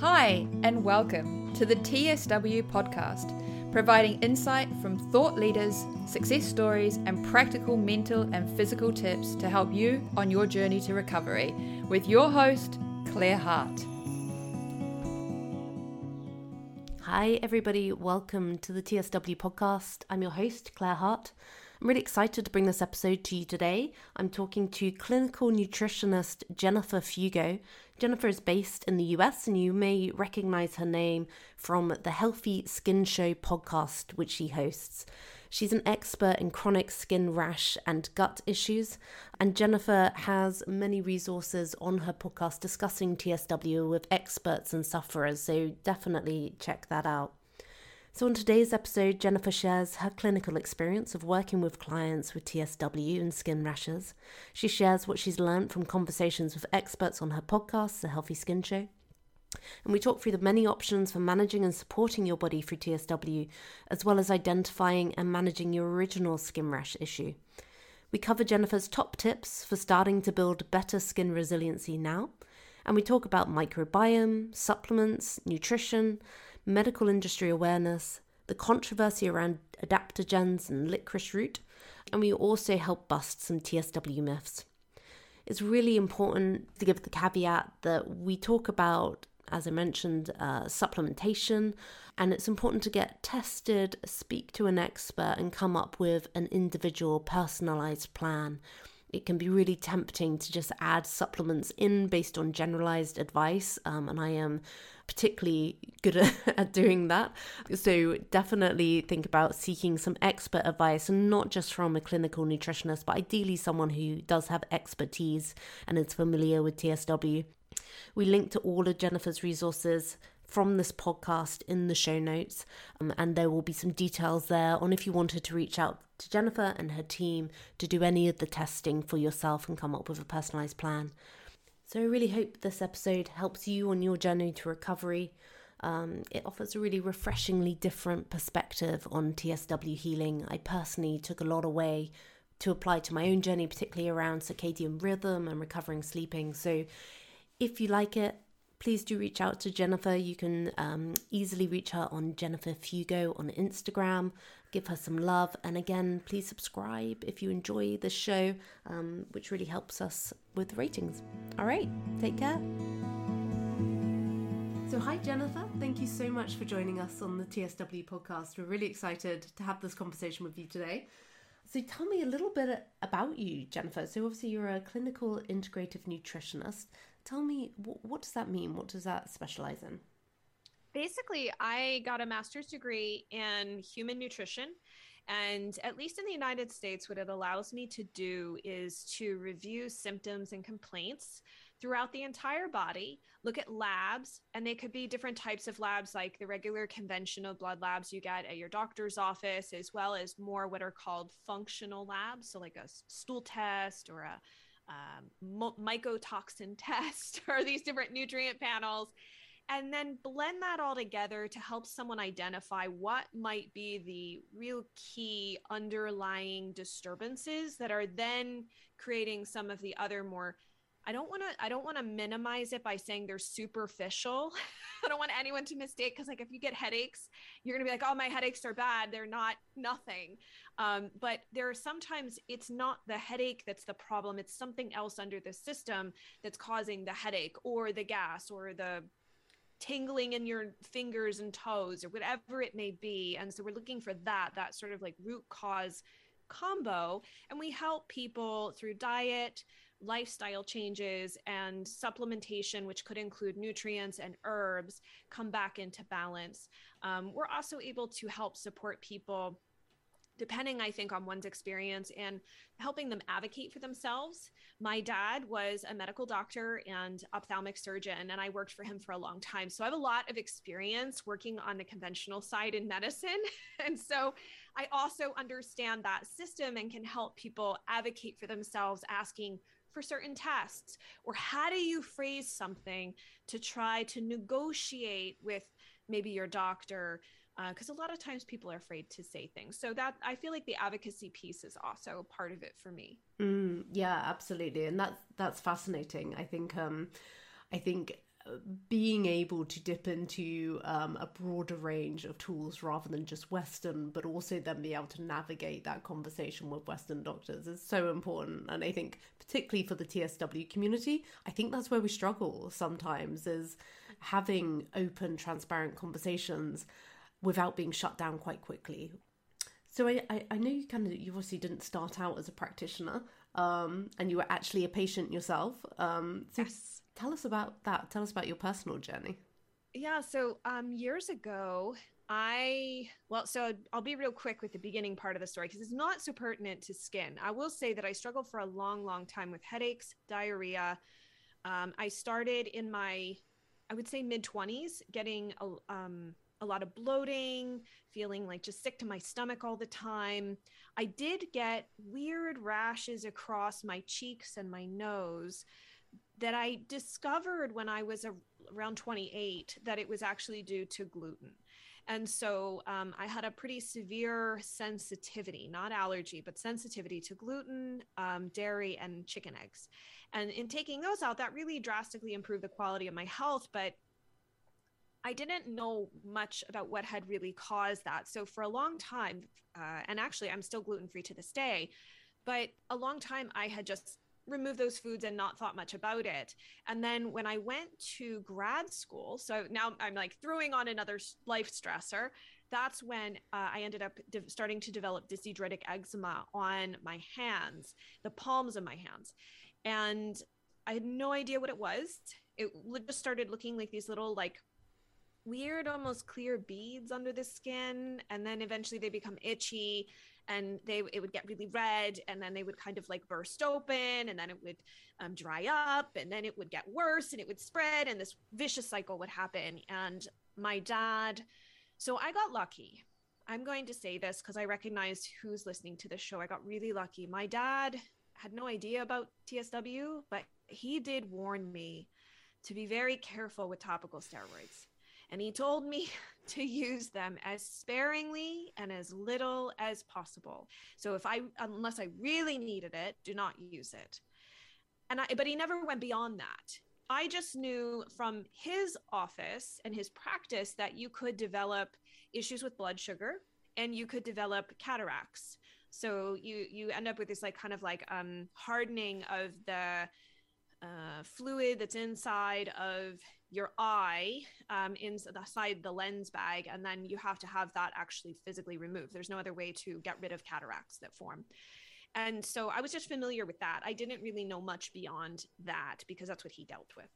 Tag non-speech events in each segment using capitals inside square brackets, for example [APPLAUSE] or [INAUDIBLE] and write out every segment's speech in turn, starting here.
Hi, and welcome to the TSW podcast, providing insight from thought leaders, success stories, and practical mental and physical tips to help you on your journey to recovery, with your host, Claire Hart. Hi, everybody. Welcome to the TSW podcast. I'm your host, Claire Hart. I'm really excited to bring this episode to you today. I'm talking to clinical nutritionist Jennifer Fugo. Jennifer is based in the US, and you may recognize her name from the Healthy Skin Show podcast, which she hosts. She's an expert in chronic skin rash and gut issues, and Jennifer has many resources on her podcast discussing TSW with experts and sufferers, so definitely check that out. So, in today's episode, Jennifer shares her clinical experience of working with clients with TSW and skin rashes. She shares what she's learned from conversations with experts on her podcast, The Healthy Skin Show. And we talk through the many options for managing and supporting your body through TSW, as well as identifying and managing your original skin rash issue. We cover Jennifer's top tips for starting to build better skin resiliency now. And we talk about microbiome, supplements, nutrition, medical industry awareness, the controversy around adaptogens and licorice root, and we also help bust some TSW myths. It's really important to give the caveat that we talk about, as I mentioned, uh, supplementation, and it's important to get tested, speak to an expert, and come up with an individual personalized plan it can be really tempting to just add supplements in based on generalized advice. Um, and I am particularly good [LAUGHS] at, doing that. So definitely think about seeking some expert advice and not just from a clinical nutritionist, but ideally someone who does have expertise and is familiar with TSW. We link to all of Jennifer's resources from this podcast in the show notes, um, and there will be some details there on if you wanted to reach out to Jennifer and her team to do any of the testing for yourself and come up with a personalized plan. So, I really hope this episode helps you on your journey to recovery. Um, it offers a really refreshingly different perspective on TSW healing. I personally took a lot away to apply to my own journey, particularly around circadian rhythm and recovering sleeping. So, if you like it, please do reach out to Jennifer. You can um, easily reach her on Jennifer Fugo on Instagram. Give her some love. And again, please subscribe if you enjoy the show, um, which really helps us with ratings. All right, take care. So, hi, Jennifer. Thank you so much for joining us on the TSW podcast. We're really excited to have this conversation with you today. So, tell me a little bit about you, Jennifer. So, obviously, you're a clinical integrative nutritionist tell me what does that mean? What does that specialize in? Basically i got a master's degree in human nutrition and at least in the united states what it allows me to do is to review symptoms and complaints throughout the entire body look at labs and they could be different types of labs like the regular conventional blood labs you get at your doctor's office as well as more what are called functional labs so like a stool test or a um, mycotoxin [LAUGHS] test or these different nutrient panels and then blend that all together to help someone identify what might be the real key underlying disturbances that are then creating some of the other more I don't want to I don't want to minimize it by saying they're superficial. [LAUGHS] I don't want anyone to mistake cuz like if you get headaches, you're going to be like, "Oh, my headaches are bad. They're not nothing." Um, but there are sometimes it's not the headache that's the problem. It's something else under the system that's causing the headache or the gas or the tingling in your fingers and toes or whatever it may be. And so we're looking for that, that sort of like root cause combo. And we help people through diet, lifestyle changes, and supplementation, which could include nutrients and herbs, come back into balance. Um, we're also able to help support people depending i think on one's experience and helping them advocate for themselves. My dad was a medical doctor and ophthalmic surgeon and i worked for him for a long time. So i have a lot of experience working on the conventional side in medicine. [LAUGHS] And so i also understand that system and can help people advocate for themselves asking for certain tests. Or how do you phrase something to try to negotiate with maybe your doctor because uh, a lot of times people are afraid to say things. So that I feel like the advocacy piece is also part of it for me. Mm, yeah, absolutely, and that's that's fascinating. I think um, I think being able to dip into um, a broader range of tools rather than just Western, but also then be able to navigate that conversation with Western doctors is so important. And I think, particularly for the TSW community, I think that's where we struggle sometimes is having open, transparent conversations without being shut down quite quickly. So I, I, I know you kind of you obviously didn't start out as a practitioner, um, and you were actually a patient yourself. Um, so yes. tell us about that. Tell us about your personal journey. Yeah. So um, years ago, I well, so I'll be real quick with the beginning part of the story because it's not so pertinent to skin. I will say that I struggled for a long, long time with headaches, diarrhea. Um, I started in my, I would say mid twenties, getting a, um, a lot of bloating, feeling like just sick to my stomach all the time. I did get weird rashes across my cheeks and my nose that I discovered when I was a, around 28 that it was actually due to gluten. And so um, I had a pretty severe sensitivity, not allergy, but sensitivity to gluten, um, dairy, and chicken eggs. And in taking those out, that really drastically improved the quality of my health. But I didn't know much about what had really caused that. So for a long time, uh, and actually I'm still gluten free to this day, but a long time I had just removed those foods and not thought much about it. And then when I went to grad school, so now I'm like throwing on another life stressor. That's when uh, I ended up de- starting to develop dyshidrotic eczema on my hands, the palms of my hands. And I had no idea what it was. It just started looking like these little like weird almost clear beads under the skin and then eventually they become itchy and they it would get really red and then they would kind of like burst open and then it would um, dry up and then it would get worse and it would spread and this vicious cycle would happen. And my dad so i got lucky. I'm going to say this because i recognize who's listening to this show. I got really lucky. My dad had no idea about tsw but he did warn me to be very careful with topical steroids and he told me [LAUGHS] to use them as sparingly and as little as possible. So if I unless I really needed it, do not use it. And I but he never went beyond that. I just knew from his office and his practice that you could develop issues with blood sugar and you could develop cataracts. So you you end up with this like kind of like um hardening of the uh, fluid that's inside of your eye um, inside the lens bag and then you have to have that actually physically removed. There's no other way to get rid of cataracts that form. And so i was just familiar with that. I didn't really know much beyond that because that's what he dealt with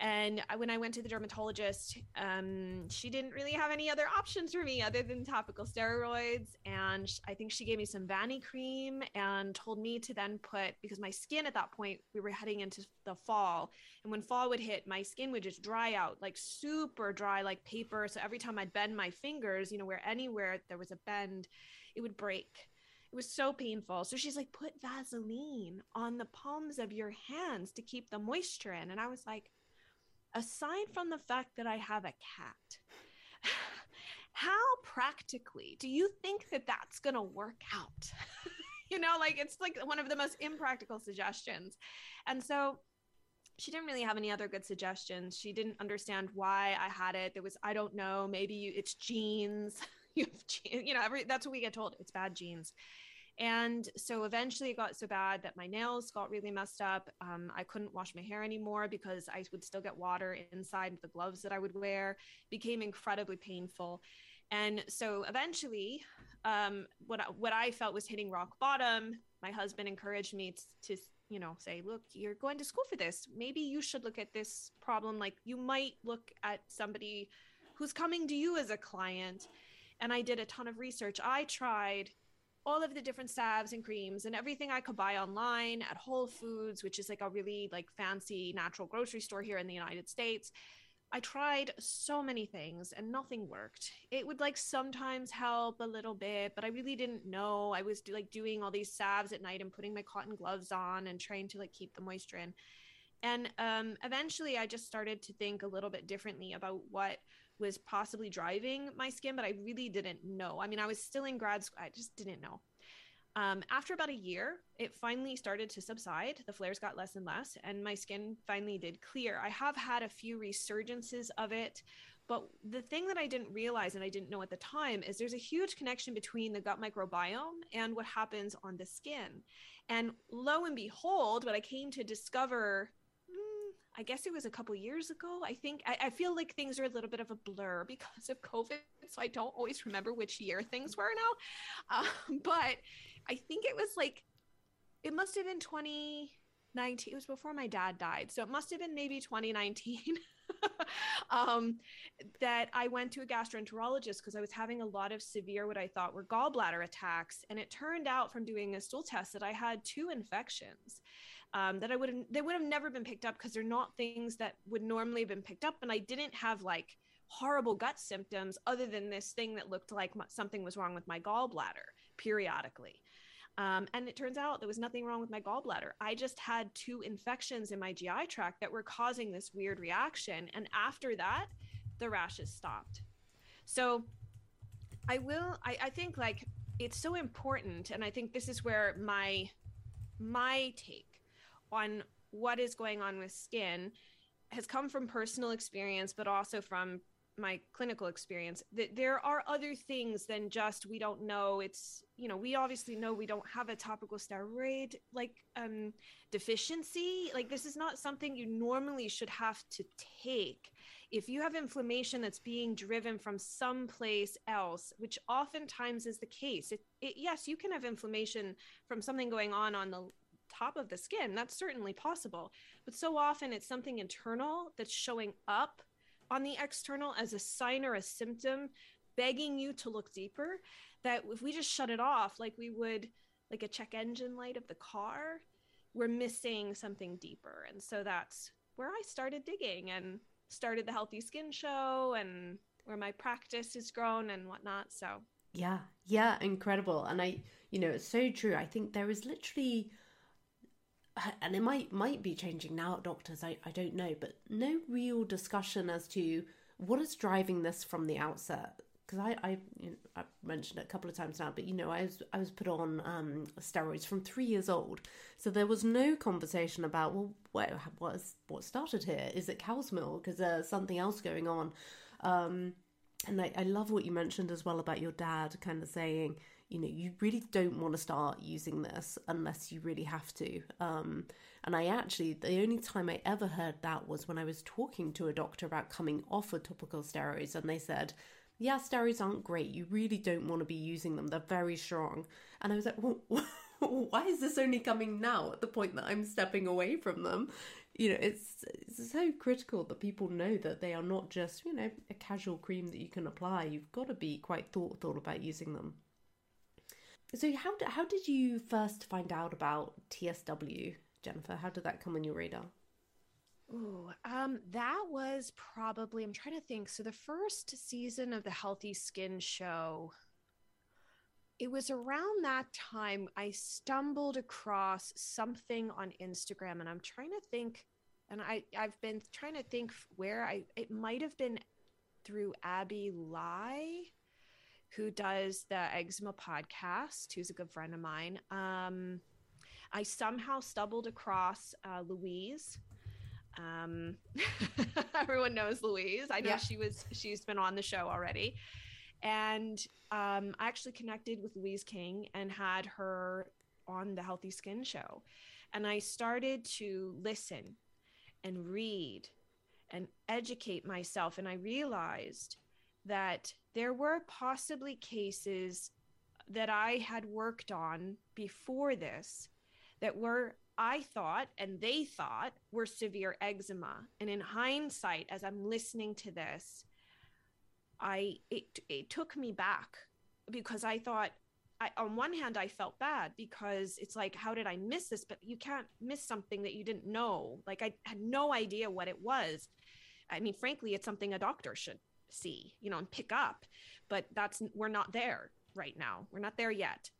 and when I went to the dermatologist, um, she didn't really have any other options for me other than topical steroids. And I think she gave me some Vanicream and told me to then put, because my skin at that point, we were heading into the fall. And when fall would hit, my skin would just dry out, like super dry, like paper. So every time I'd bend my fingers, you know, where anywhere there was a bend, it would break. It was so painful. So she's like, put Vaseline on the palms of your hands to keep the moisture in. And I was like, aside from the fact that I have a cat, [SIGHS] how practically do you think that that's going to work out? [LAUGHS] you know, like it's like one of the most impractical suggestions. And so she didn't really have any other good suggestions. She didn't understand why I had it. There was, I don't know, maybe you, it's genes. [LAUGHS] you have, genes, you know, every, that's what we get told. It's bad genes. And so eventually it got so bad that my nails got really messed up. Um, I couldn't wash my hair anymore because I would still get water inside the gloves that I would wear. Became incredibly painful. And so eventually, um, what, what I felt was hitting rock bottom. My husband encouraged me to, to you know, say, look, you're going to school for this. Maybe you should look at this problem. Like you might look at somebody who's coming to you as a client. And I did a ton of research. I tried all of the different salves and creams and everything I could buy online at Whole Foods, which is like a really like fancy natural grocery store here in the United States. I tried so many things and nothing worked. It would like sometimes help a little bit, but I really didn't know. I was like doing all these salves at night and putting my cotton gloves on and trying to like keep the moisture in. And um, eventually I just started to think a little bit differently about what was possibly driving my skin, but I really didn't know. I mean, I was still in grad school, I just didn't know. Um, after about a year, it finally started to subside. The flares got less and less, and my skin finally did clear. I have had a few resurgences of it, but the thing that I didn't realize and I didn't know at the time is there's a huge connection between the gut microbiome and what happens on the skin. And lo and behold, what I came to discover I guess it was a couple years ago. I think I, I, feel like things are a little bit of a blur [LAUGHS] because of COVID, so I don't always remember which year things were now. Um, but I think it was like it must have been 2019. It was before my dad died, so it must have been maybe 2019. [LAUGHS] um, that I went to a gastroenterologist because I was having a lot of severe, what I thought were gallbladder attacks. And it turned out from doing a stool test that I had two infections um, that I would have they would have never been picked up because they're not things that would normally have been picked up, and I didn't have like horrible gut symptoms other than this thing that looked like something was wrong with my gallbladder periodically. Um, and it turns out there was nothing wrong with my gallbladder. I just had two infections in my GI tract that were causing this weird reaction. And after that, the rashes stopped. So I will, I, I think like it's so important. And I think this is where my, my take on what is going on with skin has come from personal experience, but also from my clinical experience. That there are other things than just we don't know. It's you know we obviously know we don't have a topical steroid like um deficiency. Like this is not something you normally should have to take. If you have inflammation that's being driven from someplace else which oftentimes is the case it, it, yes you can have inflammation from something going on on the top of the skin. That's certainly possible. But so often it's something internal that's showing up on the external as a sign or a symptom, begging you to look deeper. That if we just shut it off like we would like a check engine light of the car, we're missing something deeper. And so that's where I started digging and started the Healthy Skin Show and where my practice has grown and whatnot. So yeah, yeah, incredible. And I, you know, it's so true. I think there is literally [SIGHS] and it might might be changing now at doctors I, I don't know but no real discussion as to what is driving this from the outset because I I, you know, I've mentioned it a couple of times now, but you know I was I was put on um, steroids from three years old, so there was no conversation about well what what is, what started here? Is it cow's milk? Is there something else going on? Um, and I, I love what you mentioned as well about your dad kind of saying you know you really don't want to start using this unless you really have to. Um, and i actually the only time i ever heard that was when i was talking to a doctor about coming off of topical steroids and they said yeah steroids aren't great. You really don't want to be using them. They're very strong. And i was like well, [LAUGHS] why is this only coming now at the point that i'm stepping away from them? You know it's it's so critical that people know that they are not just you know a casual cream that you can apply. You've got to be quite thoughtful about using them so how how did you first find out about TSW, Jennifer? How did that come on your radar? Ooh, um, that was probably I'm trying to think. So the first season of the Healthy Skin show, it was around that time I stumbled across something on Instagram, and I'm trying to think, and I I've been trying to think where I it might have been through Abby Lai who does the eczema podcast, who's a good friend of mine. Um, I somehow stumbled across uh, Louise. Um, [LAUGHS] everyone knows Louise. I know yeah. she was she's been on the show already, and um, I actually connected with Louise King and had her on the Healthy Skin Show, and I started to listen and read and educate myself, and I realized that there were possibly cases that I had worked on before this that were I thought and they thought were severe eczema. And in hindsight, as I'm listening to this, I it it took me back because I thought I, on one hand I felt bad because it's like how did I miss this? But you can't miss something that you didn't know. Like I had no idea what it was. I mean, frankly, it's something a doctor should see, you know, and pick up. But that's we're not there right now. We're not there yet.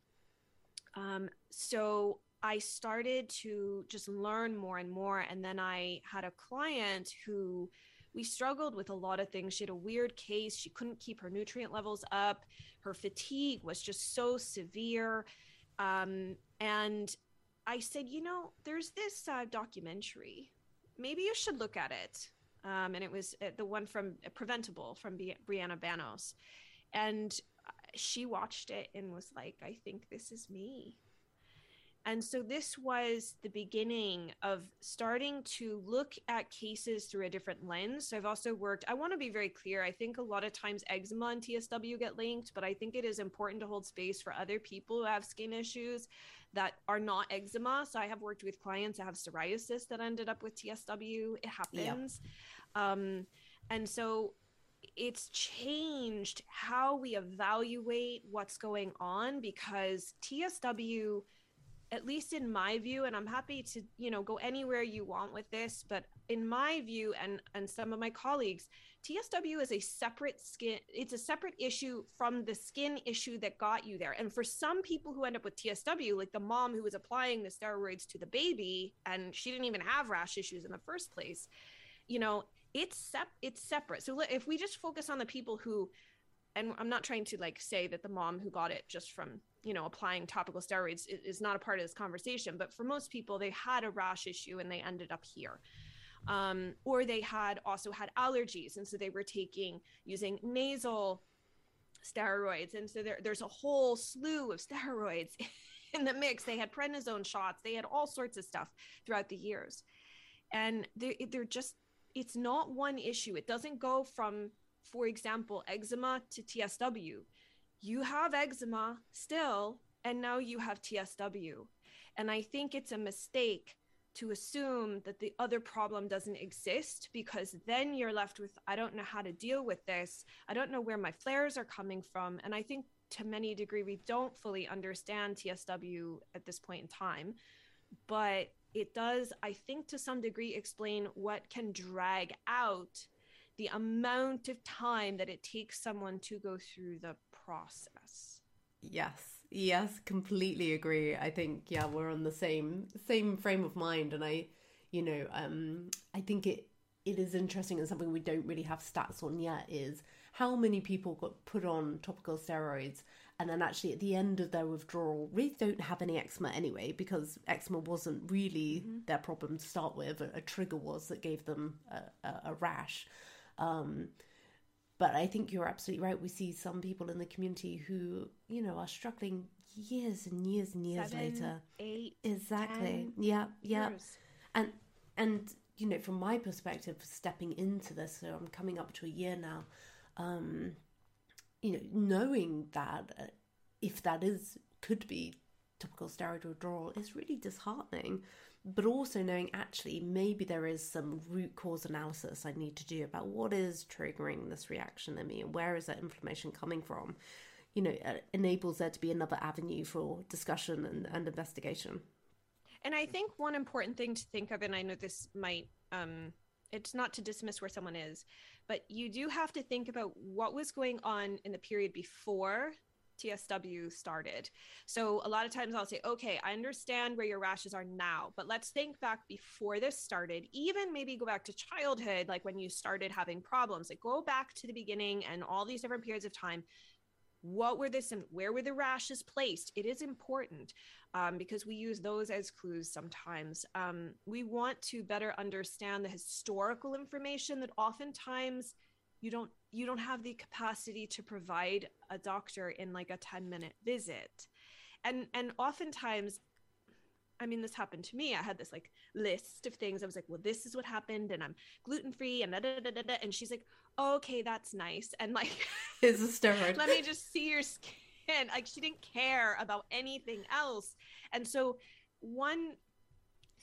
Um, so I started to just learn more and more. And then I had a client who we struggled with a lot of things. She had a weird case. She couldn't keep her nutrient levels up. Her fatigue was just so severe. Um, and I said, you know, there's this uh, documentary. Maybe you should look at it. Um, and it was uh, the one from uh, Preventable from Brianna Banos. And uh, she watched it and was like, I think this is me. And so this was the beginning of starting to look at cases through a different lens. So I've also worked, I want to be very clear. I think a lot of times eczema and TSW get linked, but I think it is important to hold space for other people who have skin issues that are not eczema. So I have worked with clients that have psoriasis that ended up with TSW. It happens. Yep. Um, and so it's changed how we evaluate what's going on because TSW at least in my view and i'm happy to you know go anywhere you want with this but in my view and and some of my colleagues tsw is a separate skin it's a separate issue from the skin issue that got you there. And for some people who end up with tsw like the mom who was applying the steroids to the baby and she didn't even have rash issues in the first place you know it's sep- it's separate. So if we just focus on the people who and i'm not trying to like say that the mom who got it just from you know applying topical steroids is not a part of this conversation but for most people they had a rash issue and they ended up here. Um, or they had also had allergies and so they were taking using nasal steroids. And so there, there's a whole slew of [LAUGHS] steroids in the mix. They had prednisone shots. They had all sorts of stuff throughout the years. And they're, they're just it's not one issue. It doesn't go from for example eczema to tsw you have eczema still, and now you have TSW. And I think it's a mistake to assume that the other problem doesn't exist because then you're left with, I don't know how to deal with this. I don't know where my flares are coming from. And I think to many degree, we don't fully understand TSW at this point in time. But it does, I think, to some degree, explain what can drag out the amount of time that it takes someone to go through the process. Yes. Yes, completely agree. I think yeah, we're on the same same frame of mind and I you know, um I think it it is interesting and something we don't really have stats on yet is how many people got put on topical steroids and then actually at the end of their withdrawal really don't have any eczema anyway because eczema wasn't really mm-hmm. their problem to start with a, a, trigger was that gave them a, a, a rash um, but I think you're absolutely right. We see some people in the community who, you know, are struggling years and years and years Seven, later. Eight, exactly. yeah, yeah. And and you know, from my perspective, stepping into this, so I'm coming up to a year now. Um, you know, knowing that uh, if that is could be topical steroid withdrawal is really disheartening but also knowing actually maybe there is some root cause analysis I need to do about what is triggering this reaction in me and where is that inflammation coming from, you know, uh, enables there to be another avenue for discussion and, and investigation. And I think one important thing to think of, and I know this might, um, it's not to dismiss where someone is, but you do have to think about what was going on in the period before TSW started. So a lot of times I'll say, okay, I understand where your rashes are now, but let's think back before this started, even maybe go back to childhood, like when you started having problems, like go back to the beginning and all these different periods of time. What were this and where were the rashes placed? It is important um, because we use those as clues sometimes. Um, we want to better understand the historical information that oftentimes you don't you don't have the capacity to provide a doctor in like a 10 minute visit and and oftentimes I mean, this happened to me. I had this like list of things. I was like, well, this is what happened, and I'm gluten free, and da, da, da, da, da. And she's like, oh, okay, that's nice. And like, [LAUGHS] is a steroid. [LAUGHS] let me just see your skin. Like, she didn't care about anything else. And so, one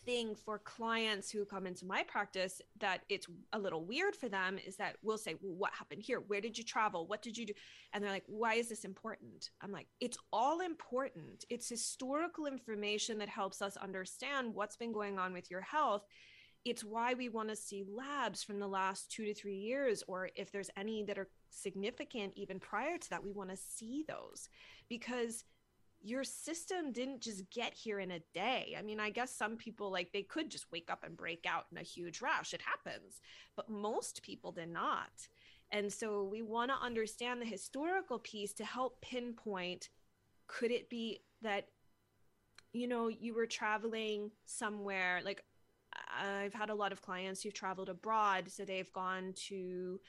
thing for clients who come into my practice that it's a little weird for them is that we'll say, well, what happened here? Where did you travel? What did you do? And they're like, why is this important? I'm like, it's all important. It's historical information that helps us understand what's been going on with your health. It's why we want to see labs from the last two to three years, or if there's any that are significant even prior to that, we want to see those because your system didn't just get here in a day. I mean, I guess some people like they could just wake up and break out in a huge rash. It happens. But most people did not. And so we want to understand the historical piece to help pinpoint could it be that you know, you were traveling somewhere like I've had a lot of clients who've traveled abroad, so they've gone to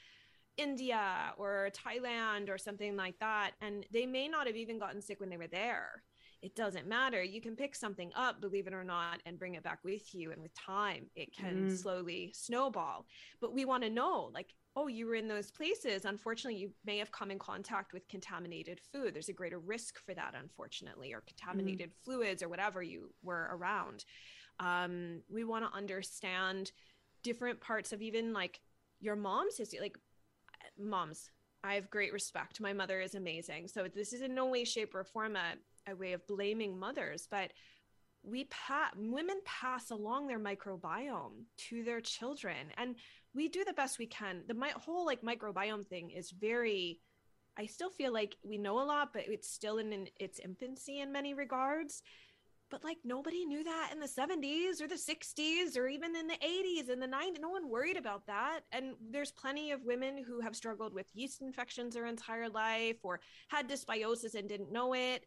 India or Thailand or something like that, and they may not have even gotten sick when they were there. It doesn't matter. You can pick something up, believe it or not, and bring it back with you. And with time, it can mm. slowly snowball. But we want to know, like, oh, you were in those places. Unfortunately, you may have come in contact with contaminated food. There's a greater risk for that, unfortunately, or contaminated mm. fluids or whatever you were around. Um, we want to understand different parts of even like your mom's history, like moms. I have great respect. My mother is amazing. So this is in no way, shape, or form a, a way of blaming mothers, but we pa- women pass along their microbiome to their children and we do the best we can the my whole like microbiome thing is very i still feel like we know a lot but it's still in, in its infancy in many regards but like nobody knew that in the 70s or the 60s or even in the 80s and the 90s no one worried about that and there's plenty of women who have struggled with yeast infections their entire life or had dysbiosis and didn't know it.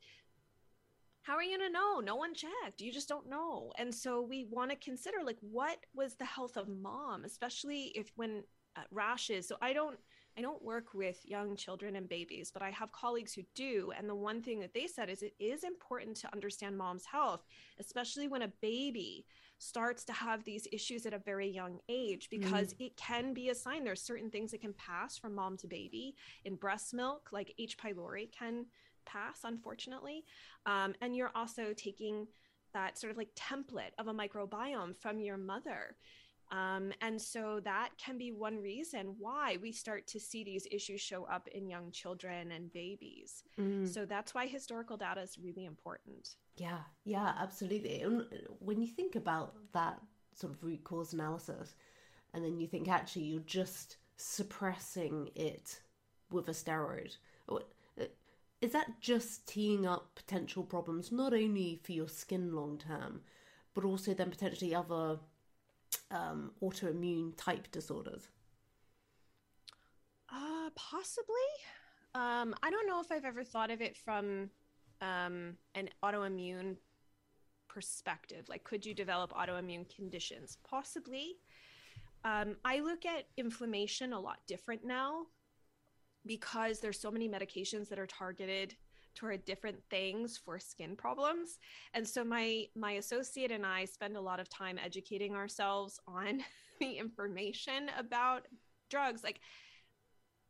How are you going to know? No one checked. You just don't know. And so we want to consider like what was the health of mom especially if when uh, rashes. So i don't I don't work with young children and babies, but I have colleagues who do. And the one thing that they said is it is important to understand mom's health, especially when a baby starts to have these issues at a very young age, because mm. it can be a sign. There's certain things that can pass from mom to baby in breast milk, like H. pylori can pass, unfortunately. Um, and you're also taking that sort of like template of a microbiome from your mother. Um, and so that can be one reason why we start to see these issues show up in young children and babies. Mm. So that's why historical data is really important. Yeah, yeah, absolutely. And when you think about that sort of root cause analysis, and then you think actually you're just suppressing it with a steroid, is that just teeing up potential problems not only for your skin long term, but also then potentially other um, autoimmune type disorders? Uh, possibly. Um, I don't know if I've ever thought of it from um, an autoimmune perspective. Like, could you develop autoimmune conditions? Possibly. Um, I look at inflammation a lot different now because there's so many medications that are targeted toward different things for skin problems. And so my my associate and i spend a lot of time educating ourselves on [LAUGHS] the information about drugs. Like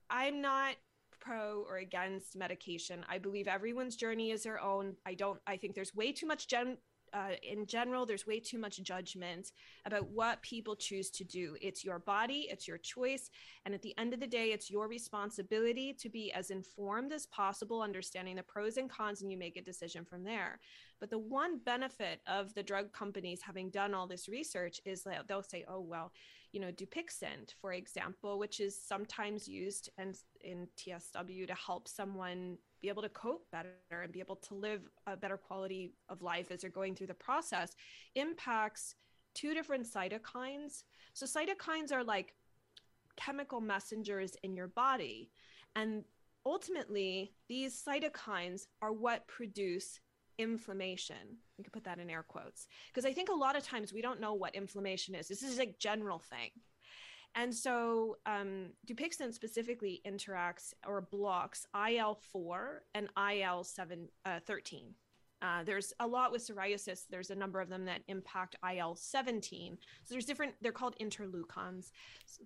i'm not pro or against medication. I believe everyone's journey is their own. I don't i think there's way too much gen uh, in general, there's way too much judgment about what people choose to do. It's your body, it's your choice. And at the end of the day, it's your responsibility to be as informed as possible, understanding the pros and cons, and you make a decision from there. But the one benefit of the drug companies having done all this research is that they'll say, oh, well, you know, Dupixent, for example, which is sometimes used in, in TSW to help someone be able to cope better and be able to live a better quality of life as they're going through the process, impacts two different cytokines. So, cytokines are like chemical messengers in your body. And ultimately, these cytokines are what produce inflammation. We could put that in air quotes because I think a lot of times we don't know what inflammation is. This is a general thing. And so um, Dupixent specifically interacts or blocks IL 4 and IL 7, uh, 13. Uh, there's a lot with psoriasis. There's a number of them that impact IL 17. So there's different, they're called interleukins,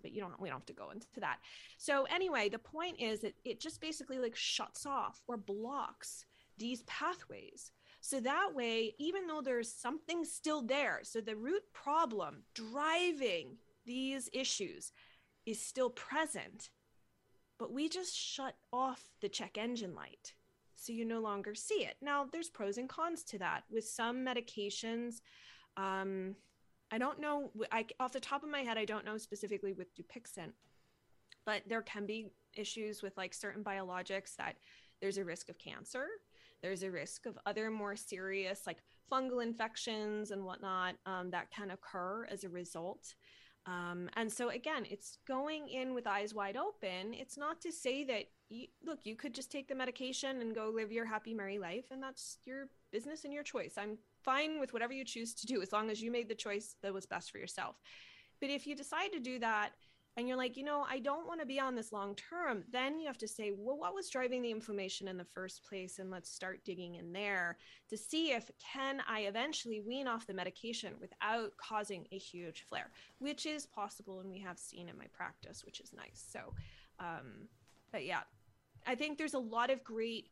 but you don't, we don't have to go into that. So anyway, the point is that it just basically like shuts off or blocks these pathways. So that way, even though there's something still there, so the root problem driving these issues is still present, but we just shut off the check engine light. So you no longer see it. Now, there's pros and cons to that. With some medications, um, I don't know, I, off the top of my head, I don't know specifically with Dupixent, but there can be issues with like certain biologics that there's a risk of cancer there's a risk of other more serious, like fungal infections and whatnot, um, that can occur as a result. Um, and so, again, it's going in with eyes wide open. It's not to say that, you, look, you could just take the medication and go live your happy, merry life, and that's your business and your choice. I'm fine with whatever you choose to do as long as you made the choice that was best for yourself. But if you decide to do that and you're like, you know, I don't want to be on this long term, then you have to say, well, what was driving the inflammation in the first place? And let's start digging in there to see if can I eventually wean off the medication without causing a huge flare, which is possible and we have seen in my practice, which is nice. So, um, but yeah, I think there's a lot of great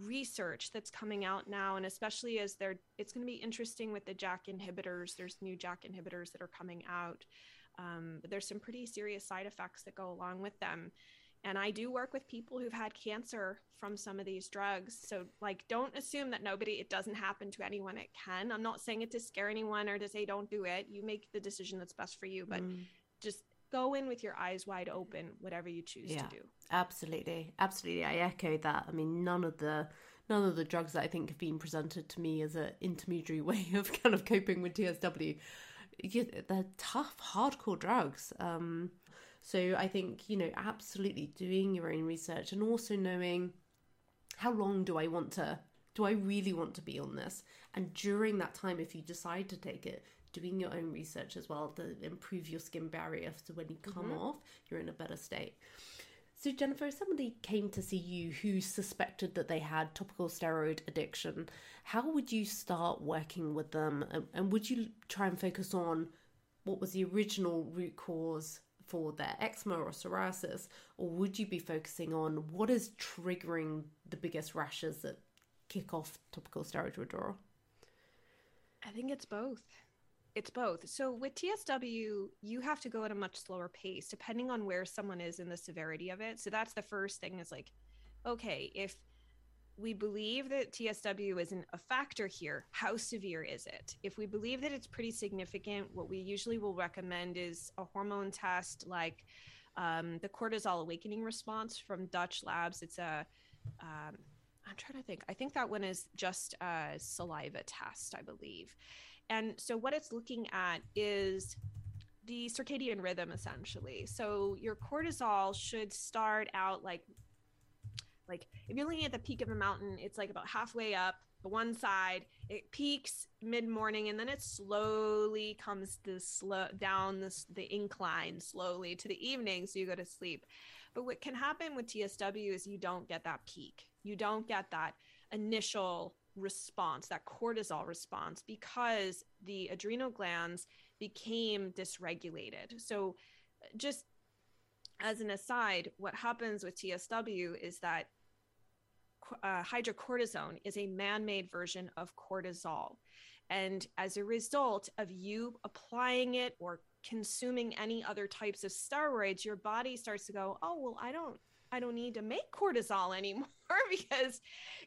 research that's coming out now and especially as they're it's going to be interesting with the JAK inhibitors there's new JAK inhibitors that are coming out um, but there's some pretty serious side effects that go along with them. And i do work with people who've had cancer from some of these drugs. So like don't assume that nobody it doesn't happen to anyone. It can. I'm not saying it to scare anyone or to say don't do it. You make the decision that's best for you but mm. just go in with your eyes wide open whatever you choose yeah, to do. Absolutely. Absolutely. I echo that. I mean none of the none of the drugs that i think have been presented to me as an intermediary [LAUGHS] way of kind of coping with tsw they're tough hardcore drugs um, so i think you know absolutely doing your own research and also knowing how long do i want to do i really want to be on this and during that time if you decide to take it doing your own research as well to improve your skin barrier so when you come mm-hmm. off, you're in a better state. So, Jennifer, if somebody came to see you who suspected that they had topical steroid addiction, how would you start working with them? And would you try and focus on what was the original root cause for their eczema or psoriasis? Or would you be focusing on what is triggering the biggest rashes that kick off topical steroid withdrawal? I think it's both. It's both. So with TSW, you have to go at a much slower pace depending on where someone is in the severity of it. So that's the first thing is like, okay, if we believe that TSW isn't a factor here, how severe is it? If we believe that it's pretty significant, what we usually will recommend is a hormone test like um, the cortisol awakening response from Dutch Labs. It's a um, I'm trying to think. I think that one is just a saliva test, I believe. And so what it's looking at is the circadian rhythm essentially. So your cortisol should start out like like if you're looking at the peak of a mountain, it's like about halfway up the one side. It peaks mid morning and then it slowly comes to slow down this the incline slowly to the evening, so you go to sleep. But what can happen with TSW is you don't get that peak. You don't get that initial response, that cortisol response, because the adrenal glands became dysregulated. So, just as an aside, what happens with TSW is that uh, hydrocortisone is a man made version of cortisol. And as a result of you applying it or consuming any other types of steroids, your body starts to go, oh, well, I don't I don't need to make cortisol [LAUGHS] anymore because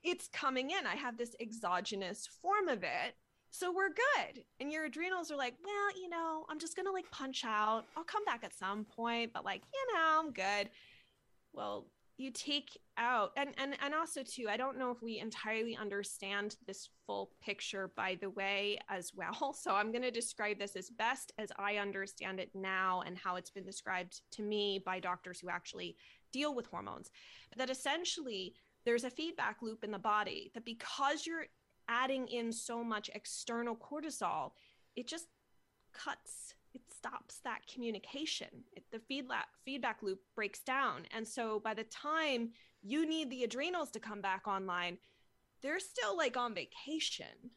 it's coming in. I have this exogenous form of it. So we're good. And your adrenals are like, well, you know, I'm just going to like punch out. I'll come back at some point, but like, you know, I'm good. Well, you take out and and and also too i don't know if we entirely understand this full picture by the way as well [LAUGHS] so i'm going to describe this as best as i understand it now and how it's been described to me by doctors who actually deal with hormones. But that essentially there's a feedback loop in the body that because you're adding in so much external cortisol, it just cuts it stops that communication it, the feedback feedback loop breaks down and so by the time you need the adrenals to come back online they're still like on vacation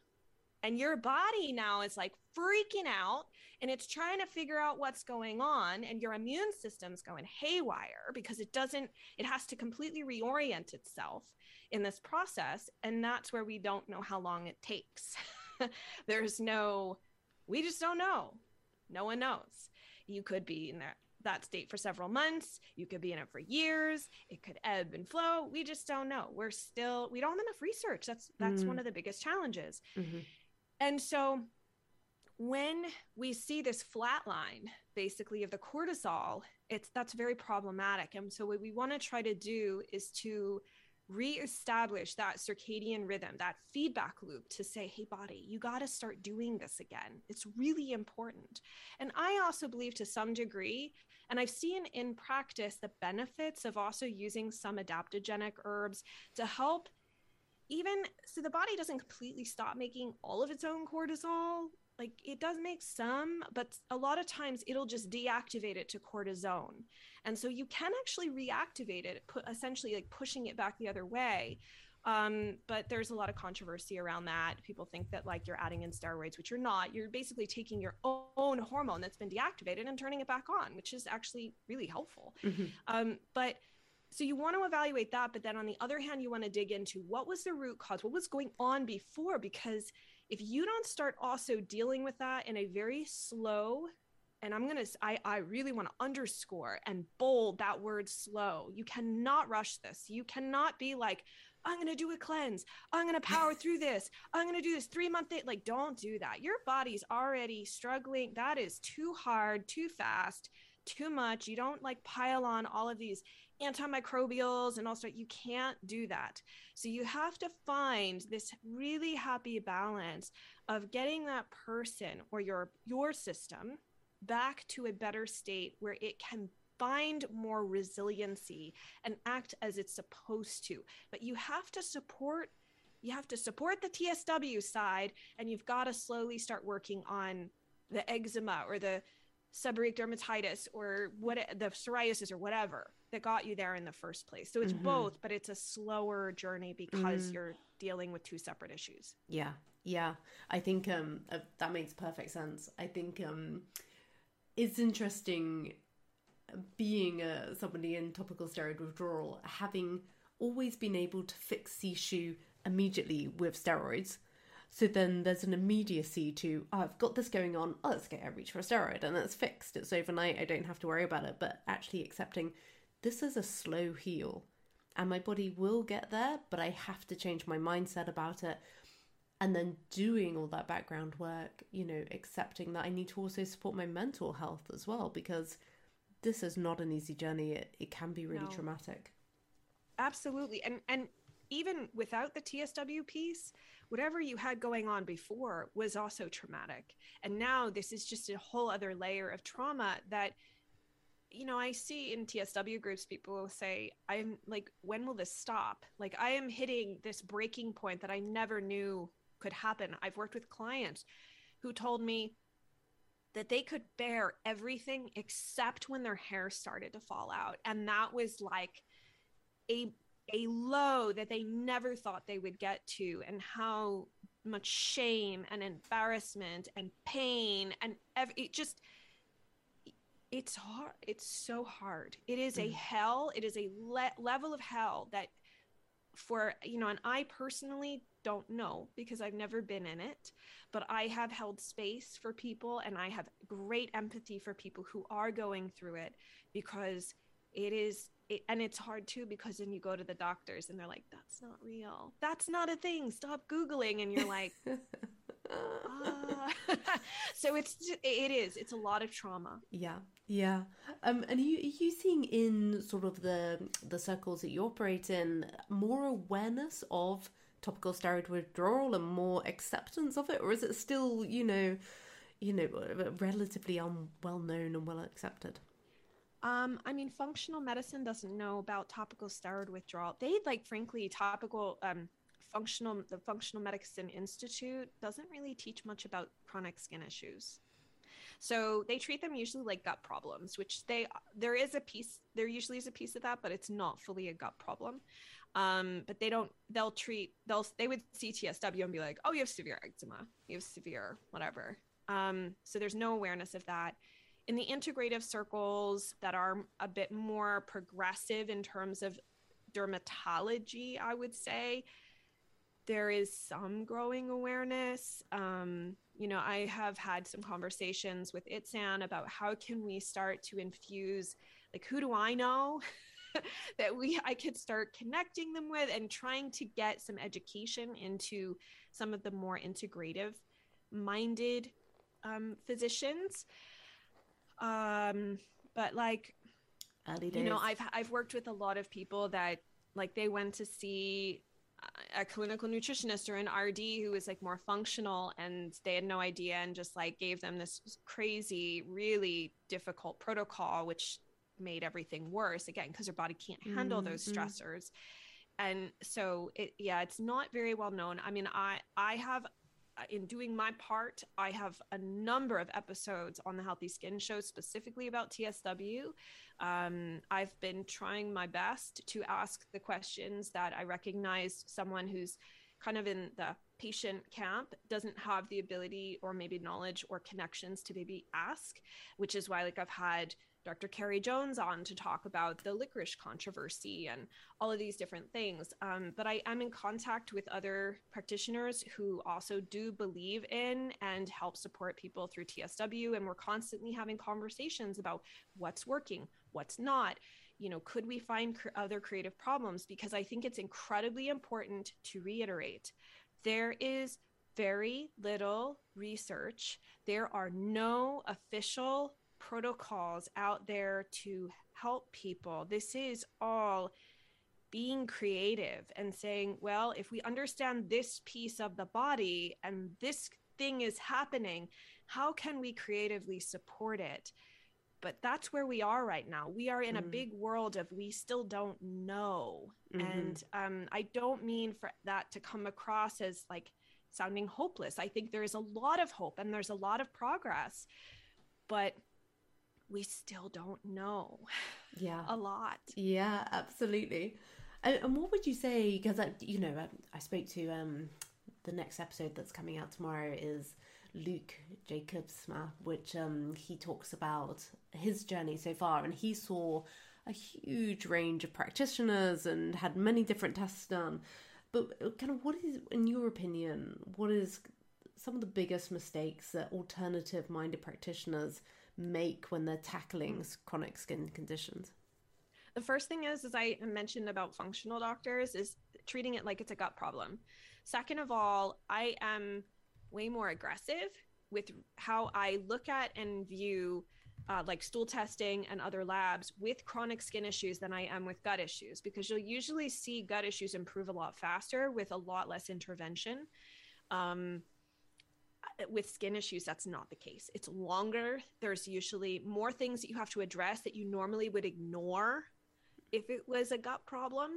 and your body now is like freaking out and it's trying to figure out what's going on and your immune system's going haywire because it doesn't it has to completely reorient itself in this process and that's where we don't know how long it takes. [LAUGHS] There's no we just don't know. No one knows. You could be in that that state for several months. You could be in it for years. It could ebb and flow. We just don't know. We're still we don't have enough research. That's that's mm. one of the biggest challenges. Mm-hmm. and so when we see this flat line basically of the cortisol it's that's very problematic. And so what we want to try to do is to reestablish that circadian rhythm that feedback loop to say hey body you got to start doing this again. It's really important. And i also believe to some degree and i've seen in practice the benefits of also using some adaptogenic herbs to help even so the body doesn't completely stop making all of its own cortisol like it does make some but a lot of times it'll just deactivate it to cortisone. And so you can actually reactivate it put essentially like pushing it back the other way. Um, but there's a lot of controversy around that. People think that like you're adding in steroids which you're not. You're basically taking your own hormone that's been deactivated and turning it back on which is actually really helpful. Mm-hmm. um, but so you want to evaluate that but then on the other hand you want to dig into what was the root cause what was going on before because if you don't start also dealing with that in a very slow and i'm going to I, I really want to underscore and bold that word slow. You cannot rush this. You cannot be like i'm going to do a cleanse. I'm going to power through [LAUGHS] this. I'm going to do this three month thing. Like don't do that. Your body's already struggling. That is too hard too fast too much. You don't like pile on all of these antimicrobials and all stuff. You can't do that. So you have to find this really happy balance of getting that person or your your system back to a better state where it can find more resiliency and act as it's supposed to. But you have to support you have to support the TSW side and you've got to slowly start working on the eczema or the seborrheic dermatitis or what the psoriasis or whatever that got you there in the first place. So it's mm-hmm. both, but it's a slower journey because mm. you're dealing with two separate issues. Yeah. Yeah. I think um uh, that makes perfect sense. I think um it's interesting being uh, somebody in topical steroid withdrawal having always been able to fix the issue immediately with steroids. So then there's an immediacy to, oh, I've got this going on, oh, let's get a reach for a steroid and it's fixed. It's overnight, I don't have to worry about it. But actually accepting this is a slow heal and my body will get there, but I have to change my mindset about it. And then doing all that background work, you know, accepting that I need to also support my mental health as well, because this is not an easy journey. It, it can be really no. traumatic. Absolutely. And, and even without the TSW piece, whatever you had going on before was also traumatic. And now this is just a whole other layer of trauma that you know, I see in TSW groups, people say, I'm like, when will this stop? Like, I am hitting this breaking point that I never knew could happen. I've worked with clients who told me that they could bear everything except when their hair started to fall out. And that was like a a low that they never thought they would get to and how much shame and embarrassment and pain and ev- it just it's hard it's so hard. It is a mm. hell it is a le- level of hell that for you know and i personally don't know because i've never been in it but i have held space for people and i have great empathy for people who are going through it because it is it, and it's hard too because then you go to the doctors and they're like that's not real. That's not a thing. Stop googling. And you're like [LAUGHS] ah. [LAUGHS] so it's it is it's a lot of trauma yeah yeah um and are you, are you seeing in sort of the the circles that you operate in more awareness of topical steroid withdrawal and more acceptance of it or is it still you know you know relatively unwell known and well accepted um, I mean, functional medicine doesn't know about topical steroid withdrawal. They like, frankly, topical um, functional the Functional Medicine Institute doesn't really teach much about chronic skin issues. So they treat them usually like gut problems, which they there is a piece there usually is a piece of that, but it's not fully a gut problem. Um, but they don't they'll treat they'll they would see TSW and be like, oh, you have severe eczema, you have severe whatever. Um, so there's no awareness of that in the integrative circles that are a bit more progressive in terms of dermatology, I would say there is some growing awareness. Um, you know, I have had some conversations with ITSAN about how can we start to infuse, like, who do I know [LAUGHS] that we I could start connecting them with and trying to get some education into some of the more integrative minded um, physicians um, but like, you know, I've I've worked with a lot of people that like they went to see a clinical nutritionist or an RD who was like more functional and they had no idea and just like gave them this crazy, really difficult protocol, which made everything worse again because their body can't handle mm-hmm. those stressors. and so it yeah it's not very well known i mean i i have in doing my part i have a number of episodes on the healthy skin show specifically about tsw um, i've been trying my best to ask the questions that i recognize someone who's kind of in the patient camp doesn't have the ability or maybe knowledge or connections to maybe ask which is why like i've had Dr. Carrie Jones on to talk about the licorice controversy and all of these different things. Um, but I am in contact with other practitioners who also do believe in and help support people through TSW. And we're constantly having conversations about what's working, what's not. You know, could we find cr- other creative problems? Because I think it's incredibly important to reiterate there is very little research. There are no official protocols out there to help people. This is all being creative and saying, well, if we understand this piece of the body and this thing is happening, how can we creatively support it? But that's where we are right now. We are in mm. a big world of we still don't know. Mm-hmm. And um, I don't mean for that to come across as like sounding hopeless. I think there is a lot of hope and there's a lot of progress. But we still don't know yeah. a lot. Yeah absolutely. And, and what would you say because I, you know I, I spoke to um the next episode that's coming out tomorrow is Luke Jacobsma, which um, he talks about his journey so far, and he saw a huge range of practitioners and had many different tests done. But uh, kind of, what is, in your opinion, what is some of the biggest mistakes that alternative-minded practitioners make when they're tackling chronic skin conditions? The first thing is, as I mentioned about functional doctors, is treating it like it's a gut problem. Second of all, I am way more aggressive with how I look at and view uh, like stool testing and other labs with chronic skin issues than I am with gut issues because you'll usually see gut issues improve a lot faster with a lot less intervention. Um, with skin issues, that's not the case. It's longer. There's usually more things that you have to address that you normally would ignore if it was a gut problem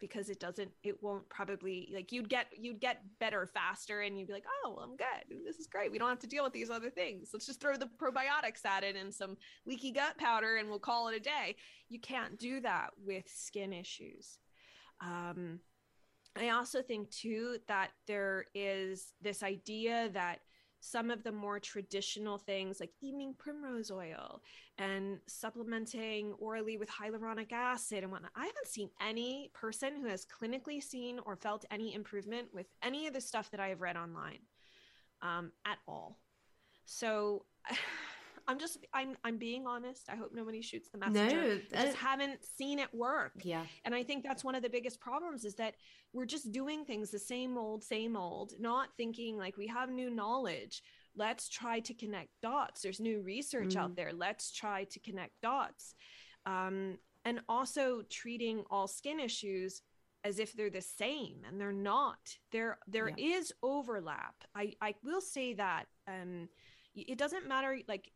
because it doesn't it won't probably like you'd get you'd get better faster and you'd be like oh well, i'm good. This is great. We don't have to deal with these other things. Let's just throw the probiotics at it and some leaky gut powder and we'll call it a day. You can't do that with skin issues. Um, i also think too that there is this idea that some of the more traditional things like evening primrose oil and supplementing orally with hyaluronic acid and whatnot. I haven't seen any person who has clinically seen or felt any improvement with any of the stuff that I have read online um, at all. So [LAUGHS] I'm just I'm I'm being honest. I hope nobody shoots the messenger. No, that... I just haven't seen it work. Yeah. And I think that's one of the biggest problems is that we're just doing things the same old, same old, not thinking like we have new knowledge. Let's try to connect dots. There's new research mm. out there. Let's try to connect dots. Um, and also treating all skin issues as if they're the same and they're not there there yeah. is overlap i i will say that um it doesn't matter like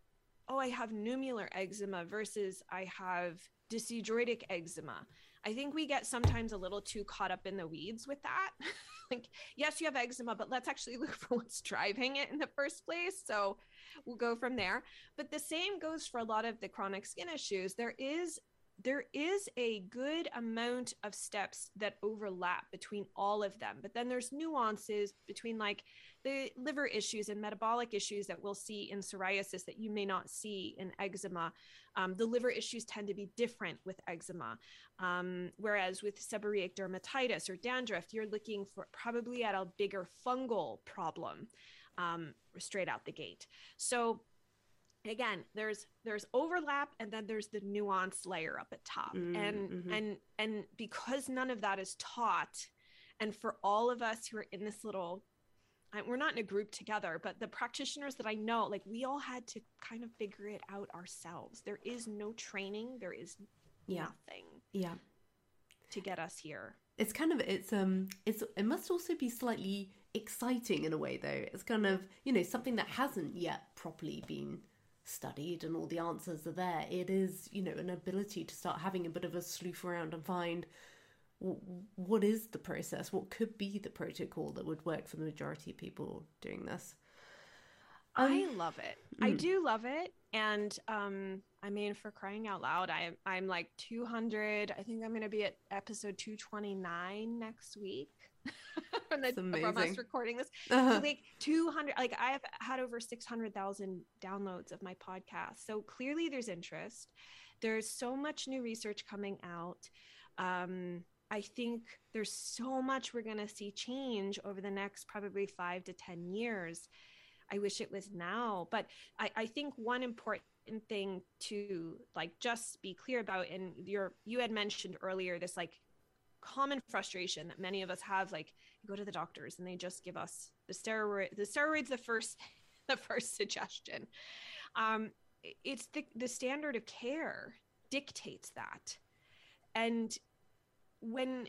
oh, I have nummular eczema versus I have dyshidrotic eczema. I think we get sometimes a little too caught up in the weeds with that. [LAUGHS] like, yes, you have eczema, but let's actually look for what's driving it in the first place. So we'll go from there. But the same goes for a lot of the chronic skin issues. There is there is a good amount of steps that overlap between all of them but then there's nuances between like the liver issues and metabolic issues that we'll see in psoriasis that you may not see in eczema. Um, the liver issues tend to be different with eczema. Um, whereas with seborrheic dermatitis or dandruff you're looking for probably at a bigger fungal problem um, straight out the gate. So again there's there's overlap and then there's the nuance layer up at top. Mm, and mm-hmm. and and because none of that is taught and for all of us who are in this little we're not in a group together but the practitioners that i know like we all had to kind of figure it out ourselves. There is no training. There is yeah. nothing yeah. to get us here. It's kind of it's um it's it must also be slightly exciting in a way though. It's kind of you know something that hasn't yet properly been studied and all the answers are there. It is, you know, an ability to start having a bit of a sleuth around and find what is the process? What could be the protocol that would work for the majority of people doing this? Um, I love it. Mm. I do love it. And um, I mean, for crying out loud, I, I'm like 200. I think I'm going to be at episode 229 next week. [LAUGHS] from the from us recording this. Uh-huh. So like 200 like I have had over 600,000 downloads of my podcast. So clearly there's interest. There's so much new research coming out. Um, I think there's so much we're going to see change over the next probably 5 to 10 years. I wish it was now, but I, I think one important thing to like just be clear about and your you had mentioned earlier this like common frustration that many of us have like you go to the doctors and they just give us the steroid the steroids the first [LAUGHS] the first suggestion. Um it's the the standard of care dictates that. And when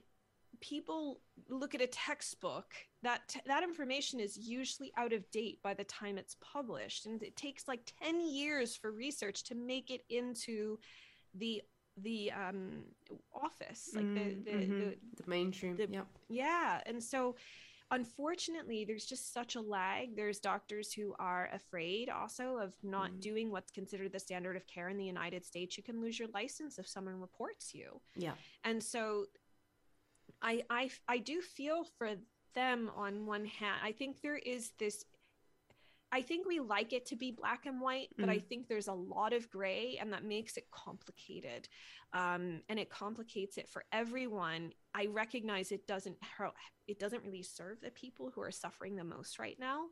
people look at a textbook that that information is usually out of date by the time it's published. And it takes like 10 years for research to make it into the the um office like the the, mm-hmm. the, the mainstream the, yep. yeah and so unfortunately there's just such a lag there's doctors who are afraid also of not mm. doing what's considered the standard of care in the united states you can lose your license if someone reports you yeah and so i i i do feel for them on one hand i think there is this I think we like it to be black and white, but mm. I think there's a lot of gray, and that makes it complicated. Um, and it complicates it for everyone. I recognize it doesn't it doesn't really serve the people who are suffering the most right now.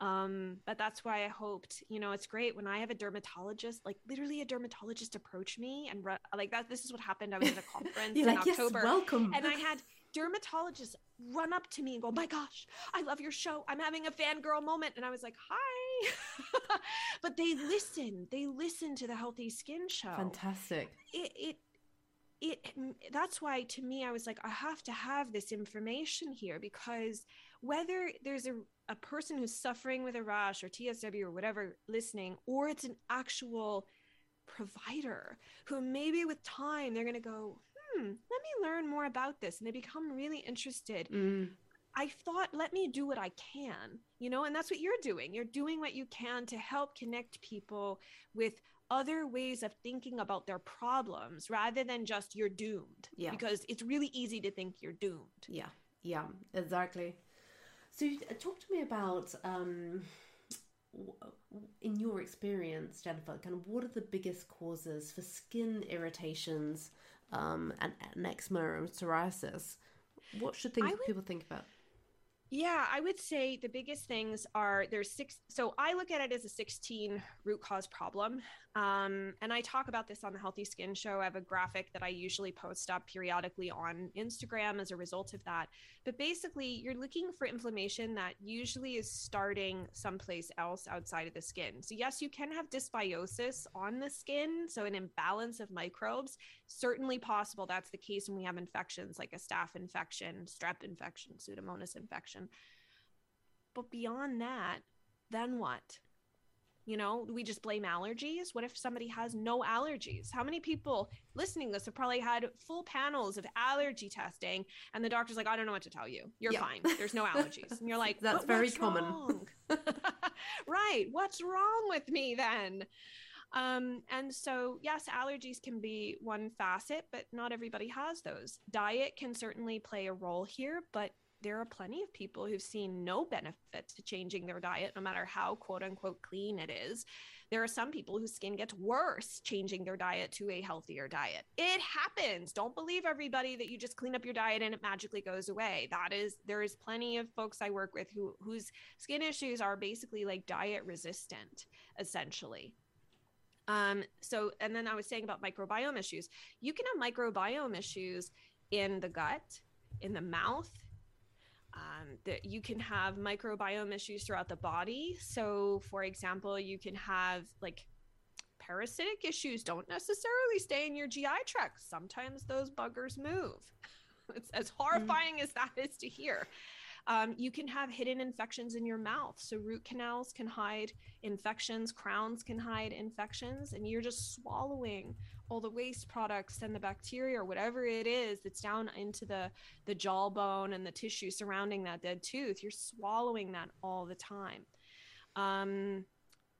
Um, but that's why I hoped, you know, it's great when I have a dermatologist, like literally a dermatologist approach me and re- like that. This is what happened. I was at a [LAUGHS] conference in like, October, yes, welcome, and I had dermatologists run up to me and go, oh "My gosh, I love your show. I'm having a fangirl moment." And I was like, "Hi." [LAUGHS] but they listen. They listen to the Healthy Skin show. Fantastic. It it it that's why to me I was like I have to have this information here because whether there's a a person who's suffering with a rash or TSW or whatever listening or it's an actual provider who maybe with time they're going to go hmm, let me learn more about this. And they become really interested. Mm. I thought, let me do what I can, you know, and that's what you're doing. You're doing what you can to help connect people with other ways of thinking about their problems rather than just you're doomed. Yeah. Because it's really easy to think you're doomed. Yeah. Yeah, exactly. So, uh, talk to me about, um, in your experience, Jennifer, kind of what are the biggest causes for skin irritations um, and, and eczema and psoriasis. What should think, would, people think about? Yeah, I would say the biggest things are there's six. So I look at it as a 16 root cause problem. Um, and I talk about this on the Healthy Skin Show. I have a graphic that I usually post up periodically on Instagram as a result of that. But basically, you're looking for inflammation that usually is starting someplace else outside of the skin. So, yes, you can have dysbiosis on the skin, so an imbalance of microbes. Certainly possible. That's the case when we have infections like a staph infection, strep infection, pseudomonas infection. But beyond that, then what? You know, we just blame allergies. What if somebody has no allergies? How many people listening to this have probably had full panels of allergy testing and the doctor's like, I don't know what to tell you. You're fine. There's no allergies. And you're [LAUGHS] like, that's very common. [LAUGHS] right. What's wrong with me then? Um, and so, yes, allergies can be one facet, but not everybody has those. Diet can certainly play a role here, but there are plenty of people who've seen no benefit to changing their diet, no matter how quote unquote clean it is. There are some people whose skin gets worse changing their diet to a healthier diet. It happens. Don't believe everybody that you just clean up your diet and it magically goes away. That is, there is plenty of folks I work with who whose skin issues are basically like diet resistant, essentially. Um, so, and then I was saying about microbiome issues. You can have microbiome issues in the gut, in the mouth, um, that you can have microbiome issues throughout the body. So, for example, you can have like parasitic issues don't necessarily stay in your GI tract. Sometimes those buggers move. [LAUGHS] it's as mm. horrifying mm. as that is to hear. Um, you can have hidden infections in your mouth. So, root canals can hide infections, crowns can hide infections, and you're just swallowing all the waste products and the bacteria or whatever it is that's down into the the jawbone and the tissue surrounding that dead tooth you're swallowing that all the time. Um,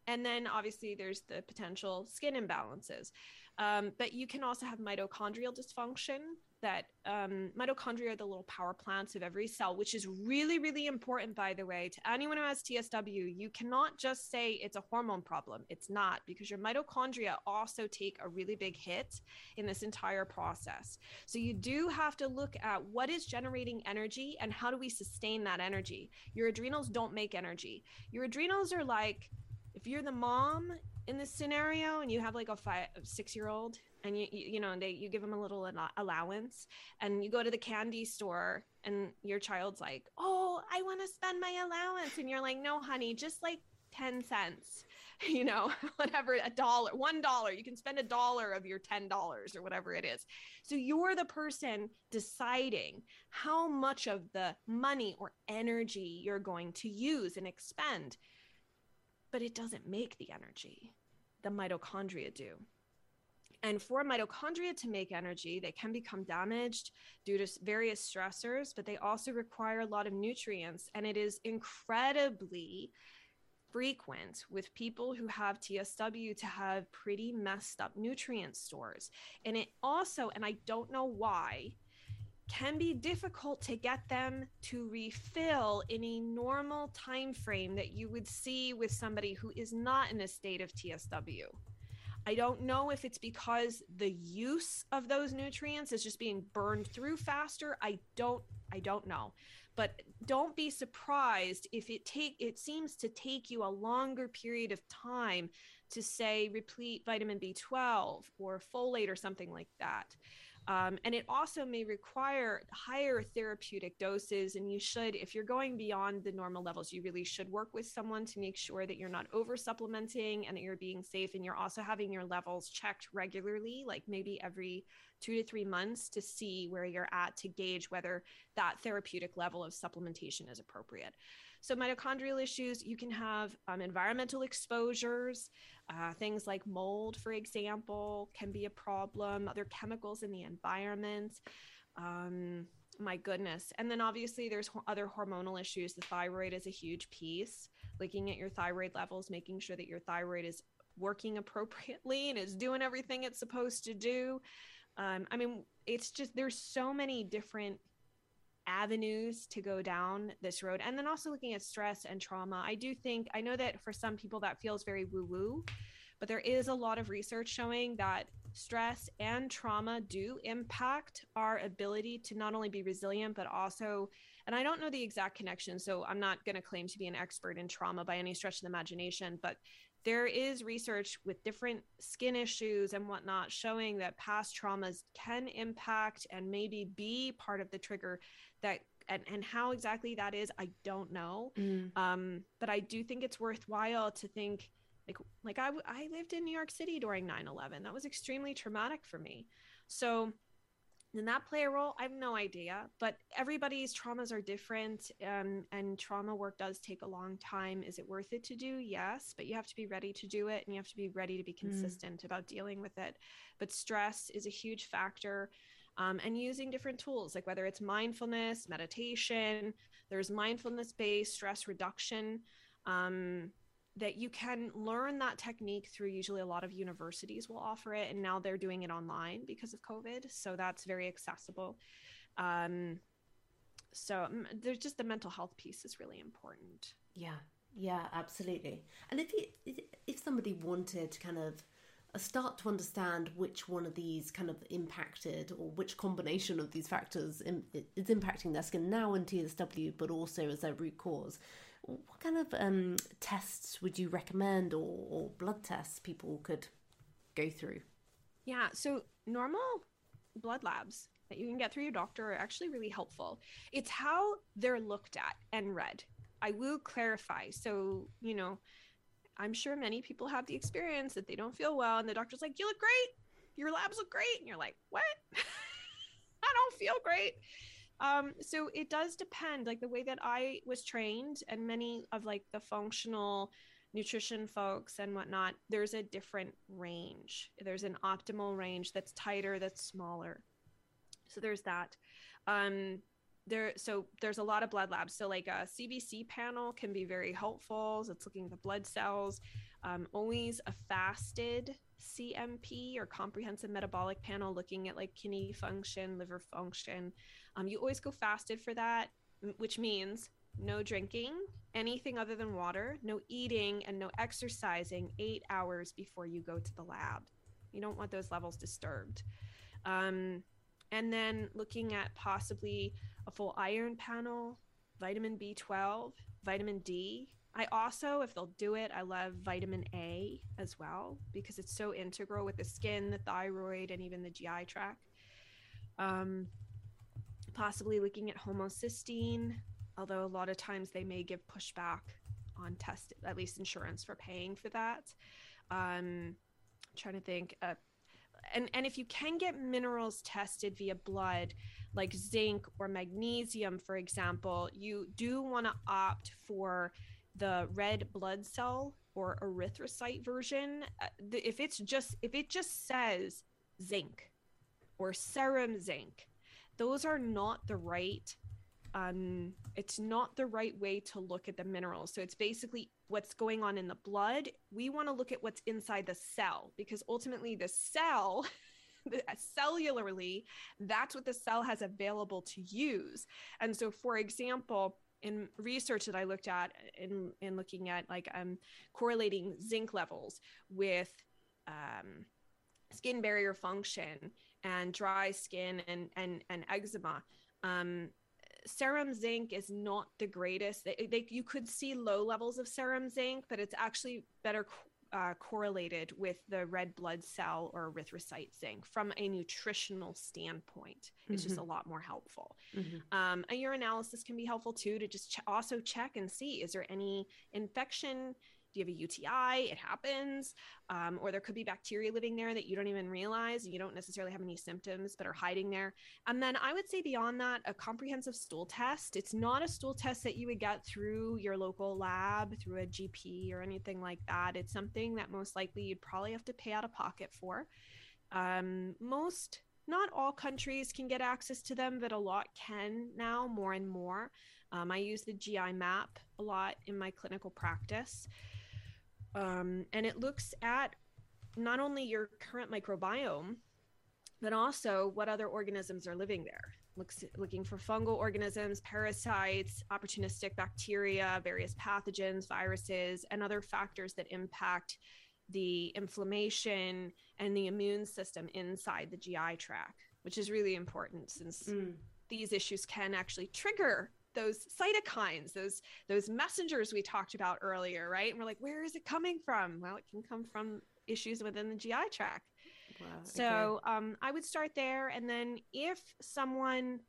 and then obviously there's the potential skin imbalances. Um, but you can also have mitochondrial dysfunction that um, mitochondria are the little power plants of every cell, which is really, really important, by the way, to anyone who has TSW. You cannot just say it's a hormone problem. It's not, because your mitochondria also take a really big hit in this entire process. So you do have to look at what is generating energy and how do we sustain that energy. Your adrenals don't make energy. Your adrenals are like, if you're the mom in this scenario and you have like a five, six year old and you, you, you know they you give them a little allowance and you go to the candy store and your child's like oh i want to spend my allowance and you're like no honey just like 10 cents [LAUGHS] you know [LAUGHS] whatever a dollar one dollar you can spend a dollar of your ten dollars or whatever it is. So you're the person deciding how much of the money or energy you're going to use and expend. But it doesn't make the energy. The mitochondria do and for mitochondria to make energy, they can become damaged due to various stressors, but they also require a lot of nutrients. And it is incredibly frequent with people who have TSW to have pretty messed up nutrient stores. And it also, and I don't know why, can be difficult to get them to refill in a normal time frame that you would see with somebody who is not in a state of TSW. I don't know if it's because the use of those nutrients is just being burned through faster. I don't I don't know. But don't be surprised if it take it seems to take you a longer period of time to say replete vitamin B12 or folate or something like that. Um, and it also may require higher therapeutic doses. And you should, if you're going beyond the normal levels, you really should work with someone to make sure that you're not over supplementing and that you're being safe. And you're also having your levels checked regularly, like maybe every two to three months to see where you're at to gauge whether that therapeutic level of supplementation is appropriate. So, mitochondrial issues, you can have um, environmental exposures. Uh, things like mold, for example, can be a problem, other chemicals in the environment. Um, my goodness. And then obviously, there's other hormonal issues. The thyroid is a huge piece. Looking at your thyroid levels, making sure that your thyroid is working appropriately and is doing everything it's supposed to do. Um, I mean, it's just there's so many different avenues to go down this road. And then also looking at stress and trauma i do think i know that for some people that feels very woo woo but there is a lot of research showing that stress and trauma do impact our ability to not only be resilient but also and i don't know the exact connection so i'm not going to claim to be an expert in trauma by any stretch of the imagination but there is research with different skin issues and whatnot showing that past traumas can impact and maybe be part of the trigger that and, and how exactly that is i don't know. Mm. um, but i do think it's worthwhile to think like like I, I lived in new york city during 9-11 that was extremely traumatic for me. So did that play a role? I have no idea, but everybody's traumas are different, um, and trauma work does take a long time. Is it worth it to do? Yes, but you have to be ready to do it, and you have to be ready to be mm. consistent mm. about dealing with it. But stress is a huge factor, um, and using different tools, like whether it's mindfulness, meditation. There's mindfulness-based stress reduction. Um, that you can learn that technique through usually a lot of universities will offer it and now they're doing it online because of covid so that's very accessible. Um, so there's just the mental health piece is really important. Yeah yeah absolutely. And if you if somebody wanted to kind of uh, start to understand which one of these kind of impacted or which combination of these factors is impacting their skin now in TSW but also as their root cause what kind of um, tests would you recommend or, or blood tests people could go through? Yeah, so normal blood labs that you can get through your doctor are actually really helpful. It's how they're looked at and read. I will clarify. So, you know, I'm sure many people have the experience that they don't feel well and the doctor's like, "You look great. Your labs look great." And you're like, "What?" [LAUGHS] I don't feel great. Um, so it does depend, like the way that I was trained, and many of like the functional nutrition folks and whatnot, there's a different range. There's an optimal range that's tighter, that's smaller. So there's that. Um, there, so there's a lot of blood labs. So like a CBC panel can be very helpful. So it's looking at the blood cells. Um, always a fasted CMP or comprehensive metabolic panel looking at like kidney function, liver function. Um, you always go fasted for that, which means no drinking anything other than water, no eating, and no exercising eight hours before you go to the lab. You don't want those levels disturbed. Um, and then looking at possibly a full iron panel, vitamin B12, vitamin D. I also, if they'll do it, I love vitamin A as well because it's so integral with the skin, the thyroid, and even the GI tract. Um, possibly looking at homocysteine, although a lot of times they may give pushback on test, at least insurance for paying for that. Um, trying to think. Uh, and and if you can get minerals tested via blood, like zinc or magnesium, for example, you do want to opt for the red blood cell or erythrocyte version. Uh, if it's just if it just says zinc or serum zinc, those are not the right um, it's not the right way to look at the minerals. So it's basically what's going on in the blood. We want to look at what's inside the cell because ultimately the cell, [LAUGHS] cellularly, that's what the cell has available to use. And so, for example, in research that I looked at in in looking at like um correlating zinc levels with um, skin barrier function and dry skin and and and eczema um, serum zinc is not the greatest. They, they, you could see low levels of serum zinc, but it's actually better uh, correlated with the red blood cell or erythrocyte zinc from a nutritional standpoint. It's mm-hmm. just a lot more helpful. Mm-hmm. Um, a urinalysis can be helpful too to just ch- also check and see is there any infection do you have a UTI? It happens. Um, or there could be bacteria living there that you don't even realize. You don't necessarily have any symptoms, but are hiding there. And then I would say beyond that, a comprehensive stool test. It's not a stool test that you would get through your local lab, through a GP or anything like that. It's something that most likely you'd probably have to pay out of pocket for. Um, most not all countries can get access to them, but a lot can now, more and more. Um, I use the GI map a lot in my clinical practice. Um, and it looks at not only your current microbiome, but also what other organisms are living there. Looks looking for fungal organisms, parasites, opportunistic bacteria, various pathogens, viruses, and other factors that impact the inflammation and the immune system inside the GI tract, which is really important since mm. these issues can actually trigger those cytokines, those those messengers we talked about earlier, right? And we're like, where is it coming from? Well, it can come from issues within the GI tract. Wow, so okay. um, I would start there, and then if someone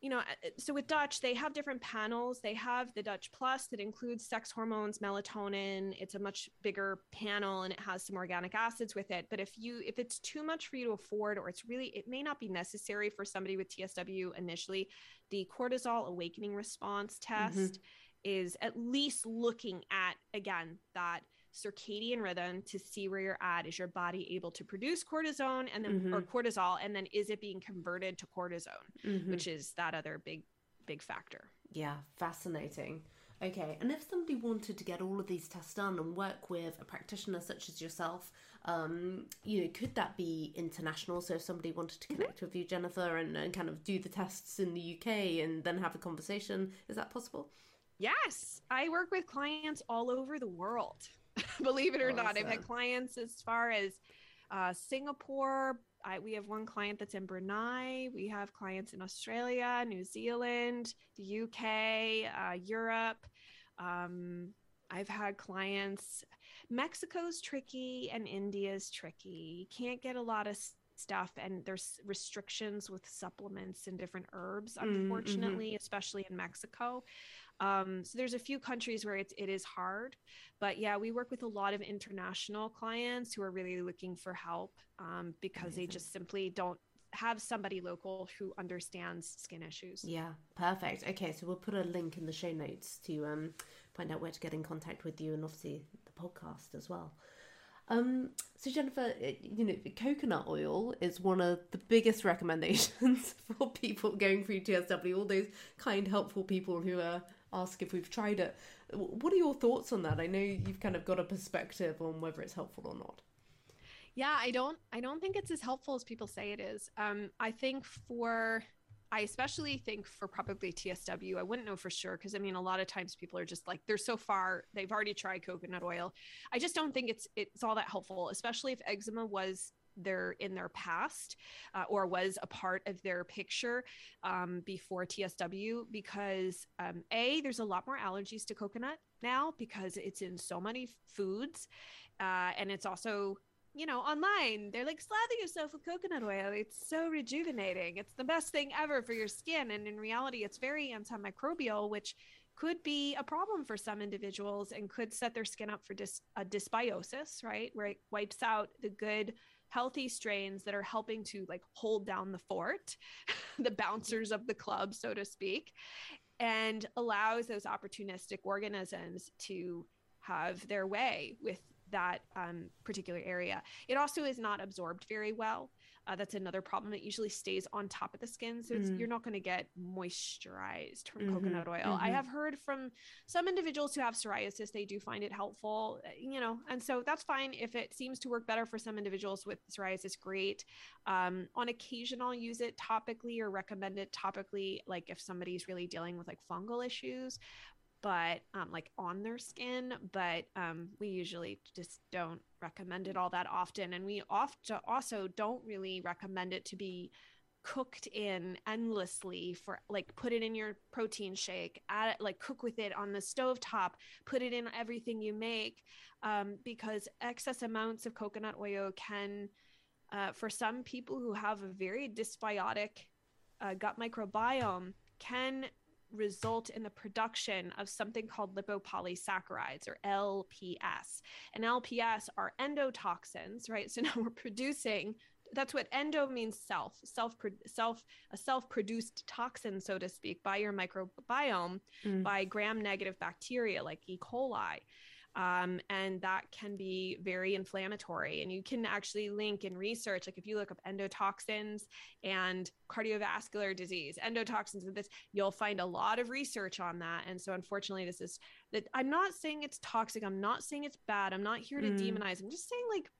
you know, uh, so with Dutch, they have different panels. They have the Dutch Plus that includes sex hormones, melatonin. It's a much bigger panel and it has some organic acids with it. But if you if it's too much for you to afford or it's really it may not be necessary for somebody with TSW initially, the cortisol awakening response test mm-hmm. is at least looking at again that circadian rhythm to see where you're at. Is your body able to produce cortisone and then mm-hmm. or cortisol and then is it being converted to cortisone, mm-hmm. which is that other big big factor. Yeah, fascinating. Okay, and if somebody wanted to get all of these tests done and work with a practitioner such as yourself, um, you know, could that be international? So if somebody wanted to mm-hmm. connect mm-hmm. with you, Jennifer, and, and kind of do the tests in the UK and then have a conversation, is that possible? Yes, I work with clients all over the world. [LAUGHS] believe it or awesome. not. I've had clients as far as uh, Singapore. I, we have one client that's in Brunei. We have clients in Australia, New Zealand, the UK, uh, Europe. Um, I've had clients. Mexico's tricky and India's tricky. You can't get a lot of stuff, and there's restrictions with supplements and different herbs, mm, unfortunately, mm-hmm. especially in Mexico. Um, so there's a few countries where it, it is hard, but yeah, we work with a lot of international clients who are really looking for help um, because Amazing. they just simply don't have somebody local who understands skin issues. Yeah, perfect. Okay, so we'll put a link in the show notes to um, find out where to get in contact with you and obviously the podcast as well. Um, so Jennifer, you know, coconut oil is one of the biggest [LAUGHS] recommendations [LAUGHS] for people going through TSW. All those kind, helpful people who uh, ask if we've tried it. What are your thoughts on that? I know you've kind of got a perspective on whether it's helpful or not. Yeah, I don't. I don't think it's as helpful as people say it is. Um, I think for I especially think for probably TSW, I wouldn't know for sure because I mean a lot of times people are just like they're so far they've already tried coconut oil. I just don't think it's it's all that helpful, especially if eczema was their in their past uh, or was a part of their picture um, before TSW because um, a there's a lot more allergies to coconut now because it's in so many foods uh, and it's also you know, online. They're like, slather yourself with coconut oil. It's so rejuvenating. It's the best thing ever for your skin. And in reality, it's very antimicrobial, which could be a problem for some individuals and could set their skin up for dys- a dysbiosis, right? Where it wipes out the good, healthy strains that are helping to like hold down the fort, [LAUGHS] the bouncers of the club, so to speak, and allows those opportunistic organisms to have their way with that um, particular area. It also is not absorbed very well. Uh, that's another problem. It usually stays on top of the skin, so mm. you're not going to get moisturized from mm-hmm, coconut oil. Mm-hmm. I have heard from some individuals who have psoriasis, they do find it helpful, uh, you know, and so that's fine. If it seems to work better for some individuals with psoriasis, great. Um, on occasion, I'll use it topically or recommend it topically, like if somebody's really dealing with like fungal issues but um, like on their skin but um, we usually just don't recommend it all that often. And we often also don't really recommend it to be cooked in endlessly for like put it in your protein shake add it like cook with it on the stove top put it in everything you make um, because excess amounts of coconut oil can uh, for some people who have a very dysbiotic uh, gut microbiome can result in the production of something called lipopolysaccharides or LPS. And LPS are endotoxins, right? So [LAUGHS] now we're producing that's what endo means self self self a self-produced toxin so to speak by your microbiome mm. by gram negative bacteria like e coli um, and that can be very inflammatory. And you can actually link in research, like if you look up endotoxins and cardiovascular disease, endotoxins and this, you'll find a lot of research on that. And so, unfortunately, this is that I'm not saying it's toxic. I'm not saying it's bad. I'm not here to mm. demonize. I'm just saying, like,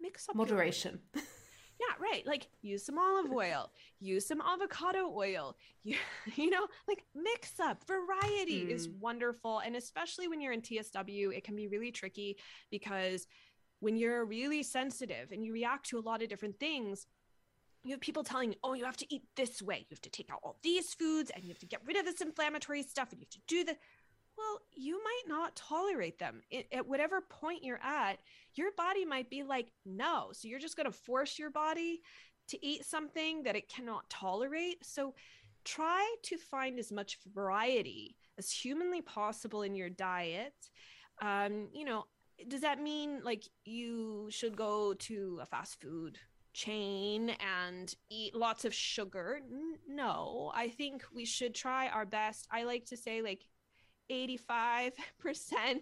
mix up moderation. [LAUGHS] Yeah, right. Like use some olive oil, use some avocado oil. You, [LAUGHS] you know, like mix up. Variety mm. is wonderful. And especially when you're in TSW, it can be really tricky because when you're really sensitive and you react to a lot of different things, you have people telling you, oh, you have to eat this way. You have to take out all these foods and you have to get rid of this inflammatory stuff and you have to do the well, you might not tolerate them. It, at whatever point you're at, your body might be like, no. So you're just going to force your body to eat something that it cannot tolerate. So try to find as much variety as humanly possible in your diet. Um, you know, does that mean like you should go to a fast food chain and eat lots of sugar? No, I think we should try our best. I like to say, like, 85%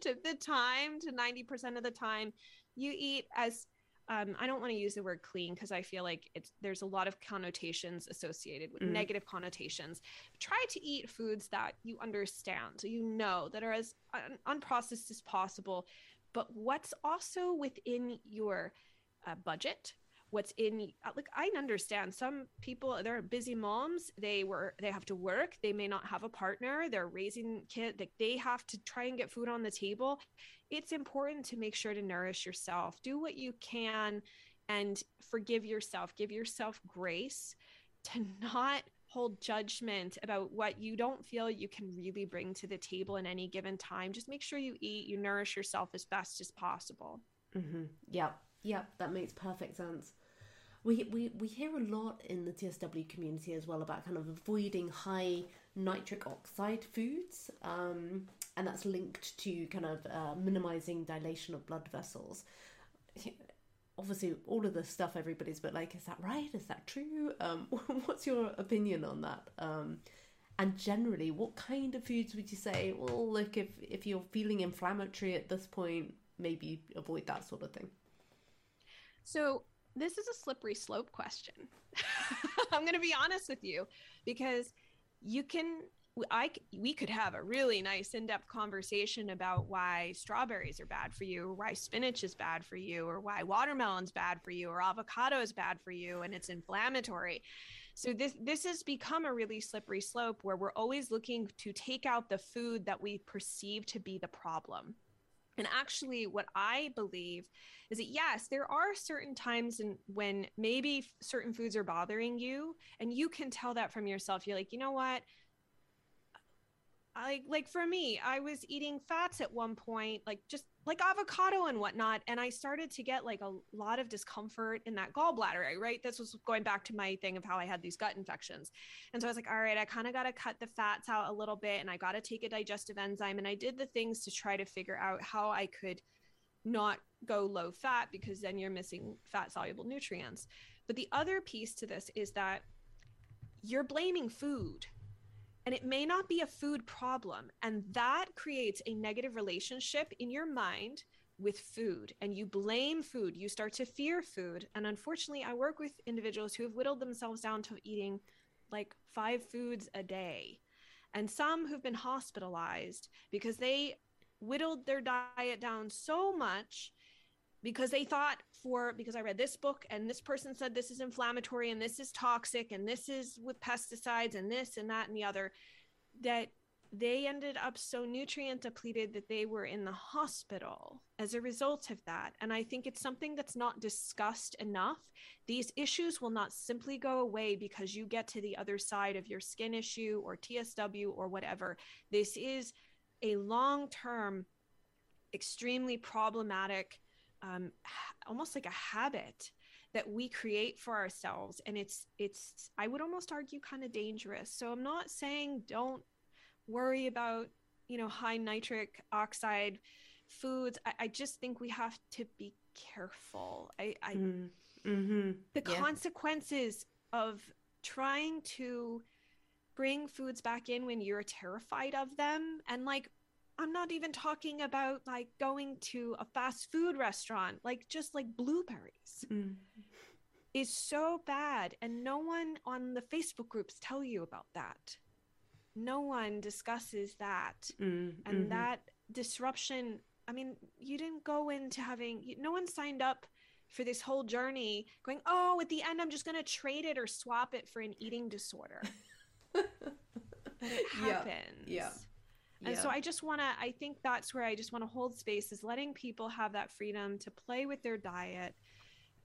of the time to 90% of the time you eat as um, I don't want to use the word clean because I feel like it's there's a lot of connotations associated with mm. negative connotations. Try to eat foods that you understand, so you know that are as un- unprocessed as possible, but what's also within your uh, budget, what's in uh, like i understand some people they're busy moms they were they have to work they may not have a partner they're raising kids like they have to try and get food on the table. It's important to make sure to nourish yourself do what you can and forgive yourself give yourself grace to not hold judgment about what you don't feel you can really bring to the table in any given time. Just make sure you eat you nourish yourself as best as possible. Mm-hmm. yeah Yep, that makes perfect sense. We, we, we hear a lot in the TSW community as well about kind of avoiding high nitric oxide foods, um, and that's linked to kind of uh, minimizing dilation of blood vessels. obviously all of this stuff everybody's but like is that right is that true um, [LAUGHS] what's your opinion on that um, and generally what kind of foods would you say well look if if you're feeling inflammatory at this point maybe avoid that sort of thing so this is a slippery slope question [LAUGHS] i'm going to be honest with you because you can I we could have a really nice in-depth conversation about why strawberries are bad for you, or why spinach is bad for you, or why watermelon's bad for you, or avocado is bad for you, and it's inflammatory. So this this has become a really slippery slope where we're always looking to take out the food that we perceive to be the problem. And actually, what I believe is that yes, there are certain times in, when maybe certain foods are bothering you, and you can tell that from yourself. You're like, you know what? I like for me, I was eating fats at one point, like just like avocado and whatnot, and I started to get like a lot of discomfort in that gallbladder. Right, this was going back to my thing of how I had these gut infections, and so I was like, all right, I kind of got to cut the fats out a little bit, and I got to take a digestive enzyme, and I did the things to try to figure out how I could not go low fat because then you're missing fat soluble nutrients. But the other piece to this is that you're blaming food and it may not be a food problem. And that creates a negative relationship in your mind with food and you blame food. You start to fear food. And unfortunately, I work with individuals who have whittled themselves down to eating like five foods a day. And some who've been hospitalized because they whittled their diet down so much because they thought for because I read this book and this person said this is inflammatory and this is toxic and this is with pesticides and this and that and the other that they ended up so nutrient depleted that they were in the hospital as a result of that. And I think it's something that's not discussed enough. These issues will not simply go away because you get to the other side of your skin issue or TSW or whatever. This is a long term, extremely problematic um, almost like a habit that we create for ourselves. And it's it's i would almost argue kind of dangerous. So i'm not saying don't worry about you know high nitric oxide foods. I, I just think we have to be careful. I, I mm, mm-hmm. the yeah. consequences of trying to bring foods back in when you're terrified of them and like I'm not even talking about like going to a fast food restaurant, like just like blueberries. Mm. Is so bad and no one on the Facebook groups tell you about that. No one discusses that. Mm, and mm-hmm. that disruption, I mean, you didn't go into having no one signed up for this whole journey going, "Oh, at the end I'm just going to trade it or swap it for an eating disorder." [LAUGHS] but it happens. Yeah. yeah. And yeah. so I just want to, I think that's where I just want to hold space is letting people have that freedom to play with their diet,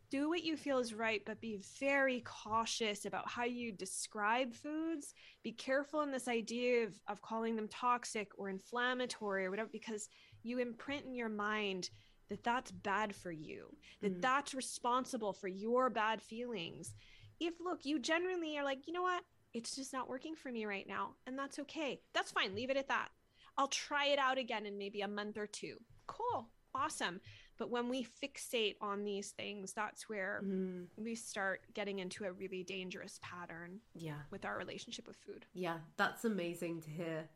do what you feel is right, but be very cautious about how you describe foods. Be careful in this idea of, of calling them toxic or inflammatory or whatever, because you imprint in your mind that that's bad for you, that mm. that's responsible for your bad feelings. If, look, you generally are like, you know what? It's just not working for me right now. And that's okay. That's fine. Leave it at that. I'll try it out again in maybe a month or two. Cool. Awesome. But when we fixate on these things, that's where mm. we start getting into a really dangerous pattern. Yeah. With our relationship with food. Yeah, that's amazing to hear.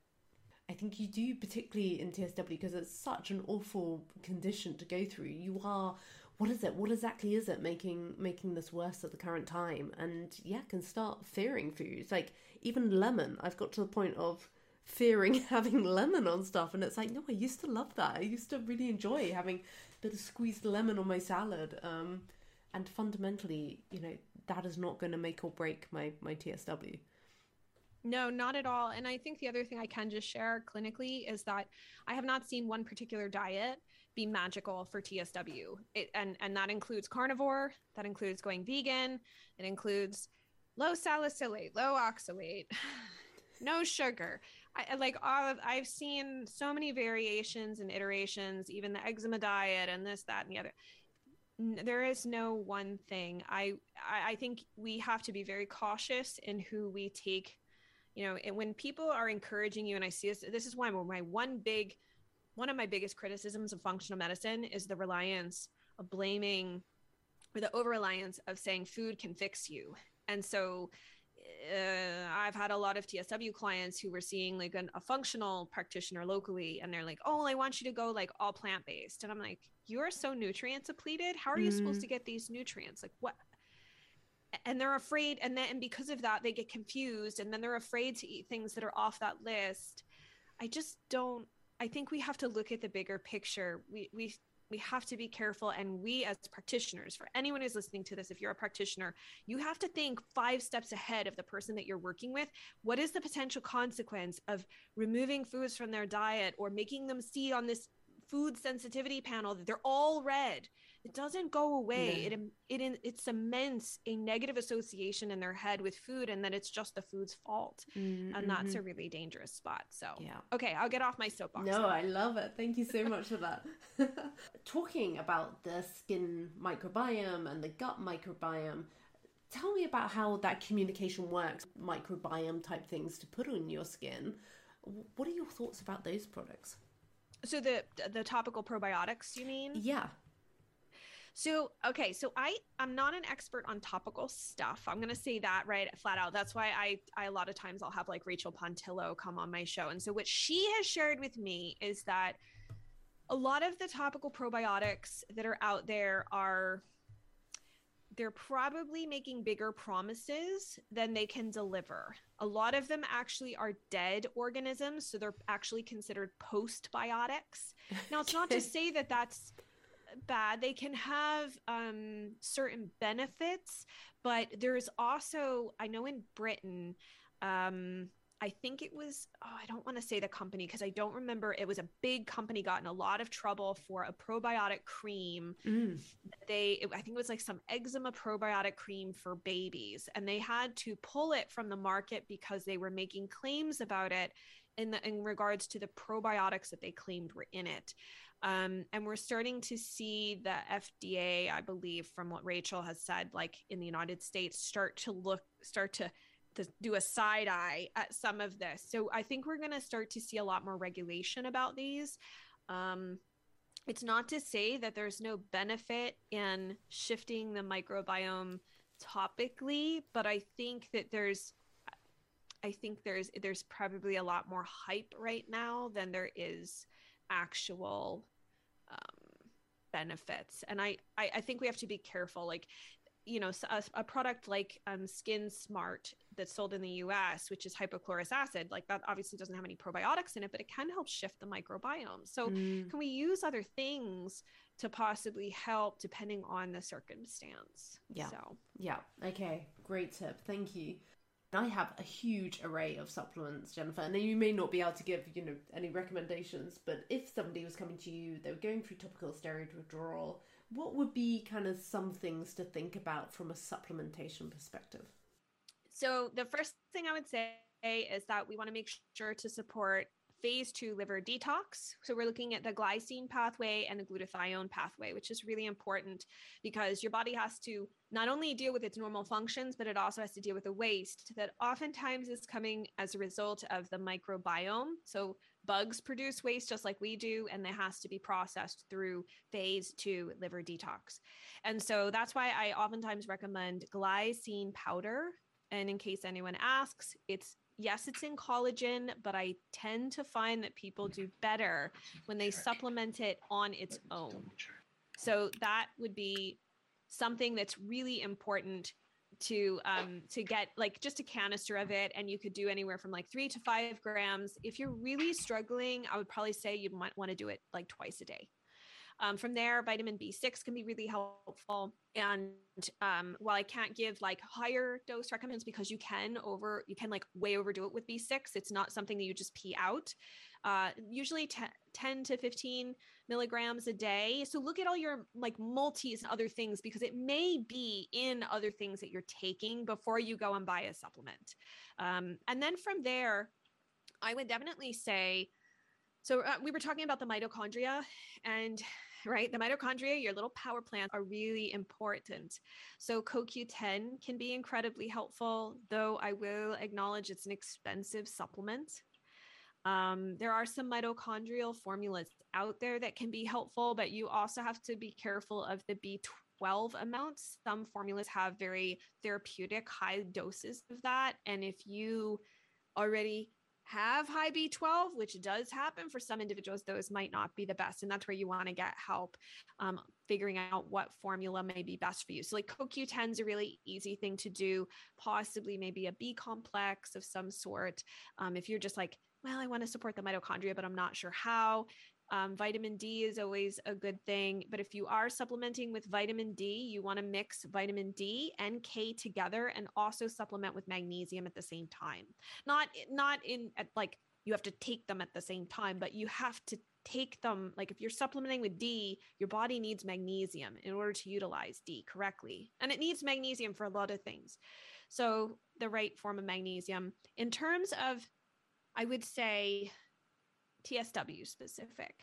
I think you do, particularly in TSW, because it's such an awful condition to go through. You are, what is it? What exactly is it making making this worse at the current time? And yeah, can start fearing foods like even lemon. I've got to the point of fearing [LAUGHS] having lemon on stuff and it's like no i used to love that i used to really enjoy having a bit of squeezed lemon on my salad um, and fundamentally you know that is not going to make or break my my tsw no, not at all. And I think the other thing I can just share clinically is that I have not seen one particular diet be magical for TSW. It, and and that includes carnivore, that includes going vegan, it includes low salicylate, low oxalate, [LAUGHS] no sugar. I like all of, I've seen so many variations and iterations, even the eczema diet and this, that, and the other. There is no one thing. I I think we have to be very cautious in who we take. You know, and when people are encouraging you, and I see this, this is why my one big, one of my biggest criticisms of functional medicine is the reliance of blaming or the over reliance of saying food can fix you. And so uh, I've had a lot of TSW clients who were seeing like an, a functional practitioner locally, and they're like, "Oh, I want you to go like all plant based," and I'm like, "You are so nutrient depleted. How are you supposed to mm. get these nutrients? Like what?" And they're afraid, and then and because of that, they get confused, and then they're afraid to eat things that are off that list. I just don't. I think we have to look at the bigger picture. We we we have to be careful and we as practitioners for anyone who's listening to this if you're a practitioner you have to think five steps ahead of the person that you're working with. What is the potential consequence of removing foods from their diet or making them see on this food sensitivity panel that they're all red it doesn't go away. It, it it cements a negative association in their head with food and that it's just the food's fault mm-hmm. and that's a mm-hmm. really dangerous spot. So yeah. okay i'll get off my soapbox no now. i love it. Thank you so much for that. [LAUGHS] Talking about the skin microbiome and the gut microbiome tell me about how that communication works microbiome type things to put on your skin. What are your thoughts about those products? So the the topical probiotics you mean? Yeah so, okay, so I I'm not an expert on topical stuff. I'm going to say that right flat out. That's why I I a lot of times I'll have like Rachel Pontillo come on my show. And so what she has shared with me is that a lot of the topical probiotics that are out there are they're probably making bigger promises than they can deliver. A lot of them actually are dead organisms, so they're actually considered postbiotics. Now, it's not to [LAUGHS] say that that's bad. They can have um, certain benefits, but there's also, I know in Britain, um, I think it was, oh, I don't want to say the company because I don't remember. It was a big company got in a lot of trouble for a probiotic cream. Mm. They, I think it was like some eczema probiotic cream for babies, and they had to pull it from the market because they were making claims about it in the in regards to the probiotics that they claimed were in it. Um, and we're starting to see the FDA, I believe, from what Rachel has said, like in the United States, start to look, start to, to do a side eye at some of this. So I think we're going to start to see a lot more regulation about these. Um, it's not to say that there's no benefit in shifting the microbiome topically, but I think that there's I think there's there's probably a lot more hype right now than there is actual um, benefits. And I, I, I think we have to be careful like you know a, a, product like um, skin smart that's sold in the us which is hypochlorous acid like that obviously doesn't have any probiotics in it but it can help shift the microbiome. So mm. can we use other things to possibly help depending on the circumstance? Yeah. So. Yeah. Okay. Great tip. Thank you I have a huge array of supplements, Jennifer, and you may not be able to give, you know, any recommendations, but if somebody was coming to you, they were going through topical steroid withdrawal, what would be kind of some things to think about from a supplementation perspective? So the first thing I would say is that we want to make sure to support phase two liver detox. So we're looking at the glycine pathway and the glutathione pathway, which is really important because your body has to not only deal with its normal functions, but it also has to deal with the waste that oftentimes is coming as a result of the microbiome. So bugs produce waste just like we do, and it has to be processed through phase two liver detox. And so that's why I oftentimes recommend glycine powder. And in case anyone asks, it's yes, it's in collagen, but I tend to find that people do better when they supplement it on its own. So that would be something that's really important to um to get like just a canister of it and you could do anywhere from like three to five grams. If you're really struggling i would probably say you might want to do it like twice a day um, from there, vitamin B6 can be really helpful. And um, while I can't give like higher dose recommends because you can over, you can like way overdo it with B6, it's not something that you just pee out. Uh, usually t- 10 to 15 milligrams a day. So look at all your like multis and other things because it may be in other things that you're taking before you go and buy a supplement. Um, and then from there, I would definitely say, so uh, we were talking about the mitochondria and right the mitochondria your little power plants are really important so coq10 can be incredibly helpful though i will acknowledge it's an expensive supplement um, there are some mitochondrial formulas out there that can be helpful but you also have to be careful of the b B12 amounts. Some formulas have very therapeutic high doses of that. And if you already have high B12, which does happen for some individuals, those might not be the best. And that's where you want to get help um, figuring out what formula may be best for you. So, like CoQ10 is a really easy thing to do, possibly maybe a B complex of some sort. Um, if you're just like, well, I want to support the mitochondria, but I'm not sure how. Um, vitamin D is always a good thing. But if you are supplementing with vitamin D, you want to mix vitamin D and K together and also supplement with magnesium at the same time. Not not in at like you have to take them at the same time, but you have to take them like if you're supplementing with D, your body needs magnesium in order to utilize D correctly. And it needs magnesium for a lot of things. So the right form of magnesium. In terms of I would say TSW specific.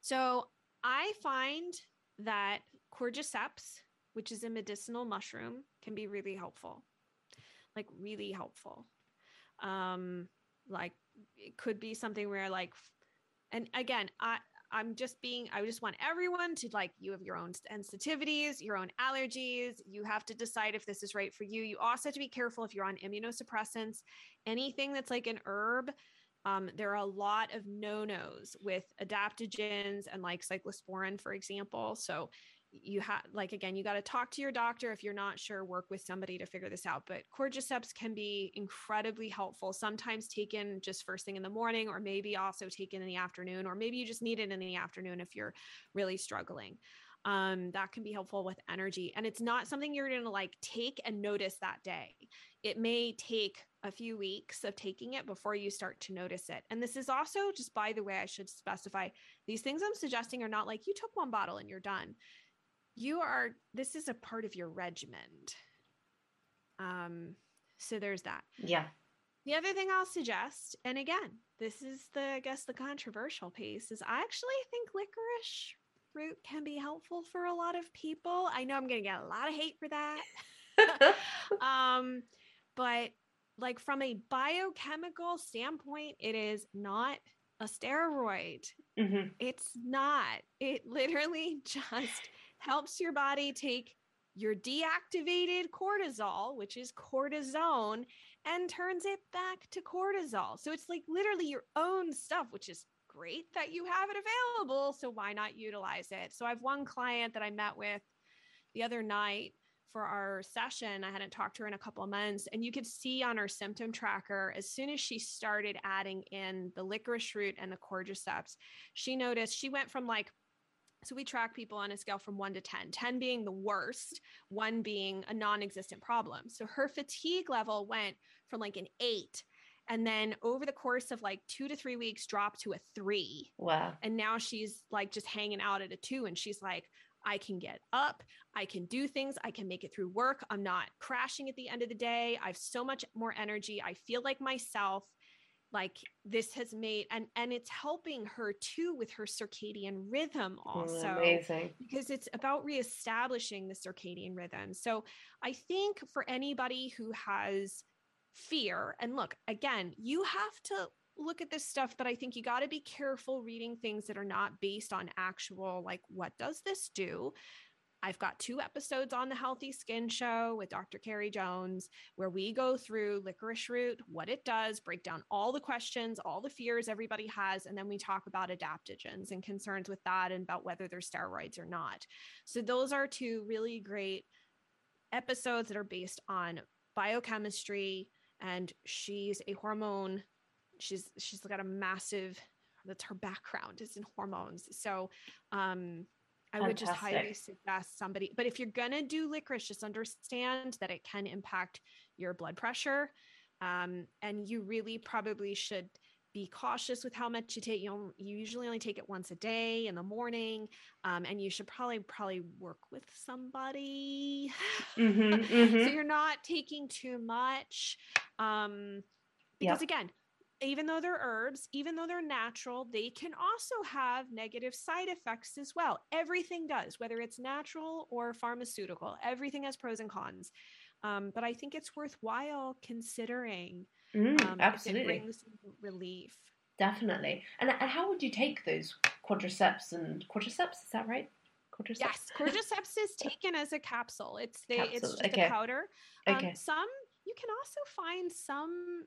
So I find that cordyceps, which is a medicinal mushroom, can be really helpful. Like really helpful. Um, like it could be something where like and again, I I'm just being, I just want everyone to like, you have your own sensitivities, your own allergies. You have to decide if this is right for you. You also have to be careful if you're on immunosuppressants. Anything that's like an herb um, there are a lot of no nos with adaptogens and like cyclosporin, for example. So you have like again you got to talk to your doctor if you're not sure work with somebody to figure this out but cordyceps can be incredibly helpful sometimes taken just first thing in the morning or maybe also taken in the afternoon or maybe you just need it in the afternoon if you're really struggling um, that can be helpful with energy. And it's not something you're going to like take and notice that day. It may take a few weeks of taking it before you start to notice it. And this is also, just by the way, I should specify these things I'm suggesting are not like you took one bottle and you're done. You are, this is a part of your regimen. Um, so there's that. Yeah. The other thing I'll suggest, and again, this is the, I guess, the controversial piece, is I actually think licorice root can be helpful for a lot of people. I know I'm going to get a lot of hate for that. [LAUGHS] [LAUGHS] um, but like from a biochemical standpoint, it is not a steroid. Mm-hmm. It's not. It literally [LAUGHS] just helps your body take your deactivated cortisol, which is cortisone, and turns it back to cortisol. So it's like literally your own stuff, which is great that you have it available. So why not utilize it? So I have one client that I met with the other night for our session. I hadn't talked to her in a couple of months. And you could see on her symptom tracker, as soon as she started adding in the licorice root and the cordyceps, she noticed she went from like, so we track people on a scale from one to 10, 10 being the worst, one being a non existent problem. So her fatigue level went from like an eight and then over the course of like two to three weeks dropped to a three wow and now she's like just hanging out at a two and she's like i can get up i can do things i can make it through work i'm not crashing at the end of the day i have so much more energy i feel like myself like this has made and and it's helping her too with her circadian rhythm mm, also amazing because it's about reestablishing the circadian rhythm so i think for anybody who has fear. And look, again, you have to look at this stuff, but I think you got to be careful reading things that are not based on actual, like, what does this do? I've got two episodes on the Healthy Skin Show with Dr. Carrie Jones, where we go through licorice root, what it does, break down all the questions, all the fears everybody has, and then we talk about adaptogens and concerns with that and about whether they're steroids or not. So, those are two really great episodes that are based on biochemistry, and she's a hormone she's she's got a massive that's her background is in hormones so um I Fantastic. would just highly suggest somebody, but if you're gonna do licorice, just understand that it can impact your blood pressure. Um, and you really probably should be cautious with how much you take. You, know, you usually only take it once a day in the morning, um, and you should probably probably work with somebody mm-hmm, [LAUGHS] mm-hmm. so you're not taking too much. Um, because yep. again, even though they're herbs, even though they're natural, they can also have negative side effects as well. Everything does, whether it's natural or pharmaceutical. Everything has pros and cons. Um, but I think it's worthwhile considering Mm, um, absolutely. brings relief. Definitely. And, and how would you take those quadriceps and quadriceps? Is that right? cordyceps? Yes, cordyceps is [LAUGHS] taken as a capsule. It's the Capsule, it's just okay. a powder. Um, Okay. some you can also find some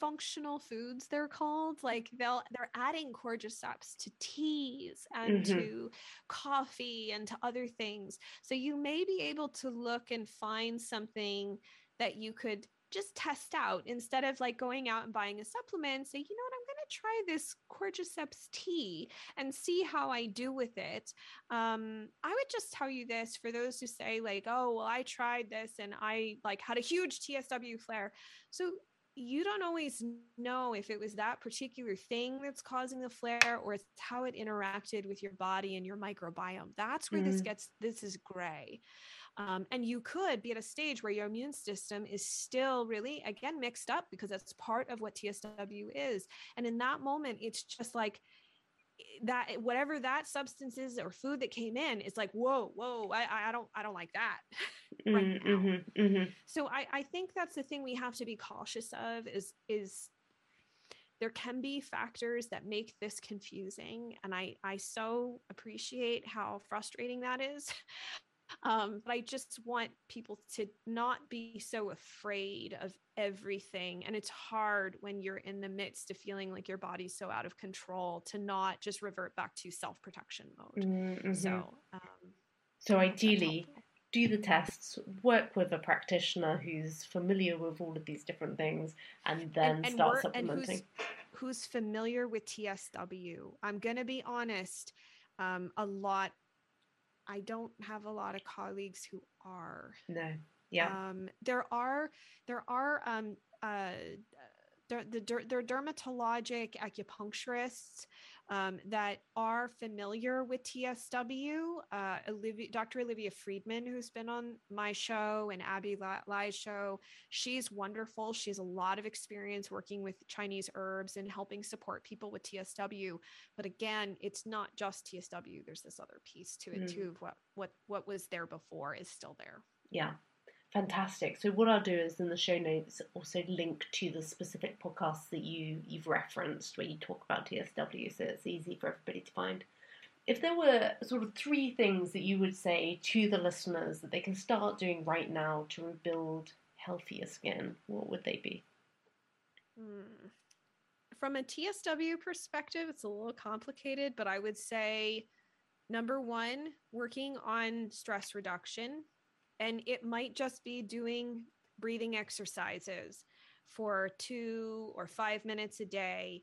functional foods they're called like they'll they're adding cordyceps to teas and Mhm. to coffee and to other things. So you may be able to look and find something that you could just test out instead of like going out and buying a supplement say you know what? I'm going to try this cordyceps tea and see how i do with it. Um i would just tell you this for those who say like oh well i tried this and i like had a huge tsw flare. So you don't always know if it was that particular thing that's causing the flare or it's how it interacted with your body and your microbiome. That's where this Mm. gets this is gray. Um, and you could be at a stage where your immune system is still really again mixed up because that's part of what tsw is. And in that moment it's just like that whatever that substance is or food that came in it's like whoa whoa i i don't i don't like that [LAUGHS] right Mm, now. mhm, mhm. so I, I think that's the thing we have to be cautious of is is there can be factors that make this confusing and i i so appreciate how frustrating that is [LAUGHS] um but i just want people to not be so afraid of everything and it's hard when you're in the midst of feeling like your body's so out of control to not just revert back to self-protection mode Mm, mhm. so um so I hope that's ideally, do the tests, work with a practitioner who's familiar with all of these different things, and then and start and supplementing. who's, who's familiar with TSW. I'm going to be honest, um, a lot, I don't have a lot of colleagues who are. No, yeah, Um, there are, there are, um, uh, der- the, there are dermatologic acupuncturists um, that are familiar with TSW. Uh, Olivia, Dr. Olivia Friedman, who's been on my show and Abby Lai- Lai's show, she's wonderful. She has a lot of experience working with Chinese herbs and helping support people with TSW. But again, it's not just TSW. There's this other piece to it Mm. too. Of what what what was there before is still there. yeah. Fantastic. So what I'll do is in the show notes also link to the specific podcasts that you you've referenced where you talk about TSW, so it's easy for everybody to find. If there were sort of three things that you would say to the listeners that they can start doing right now to rebuild healthier skin, what would they be? Hmm. From a TSW perspective, it's a little complicated, but I would say number one, working on stress reduction. And it might just be doing breathing exercises for two or five minutes a day.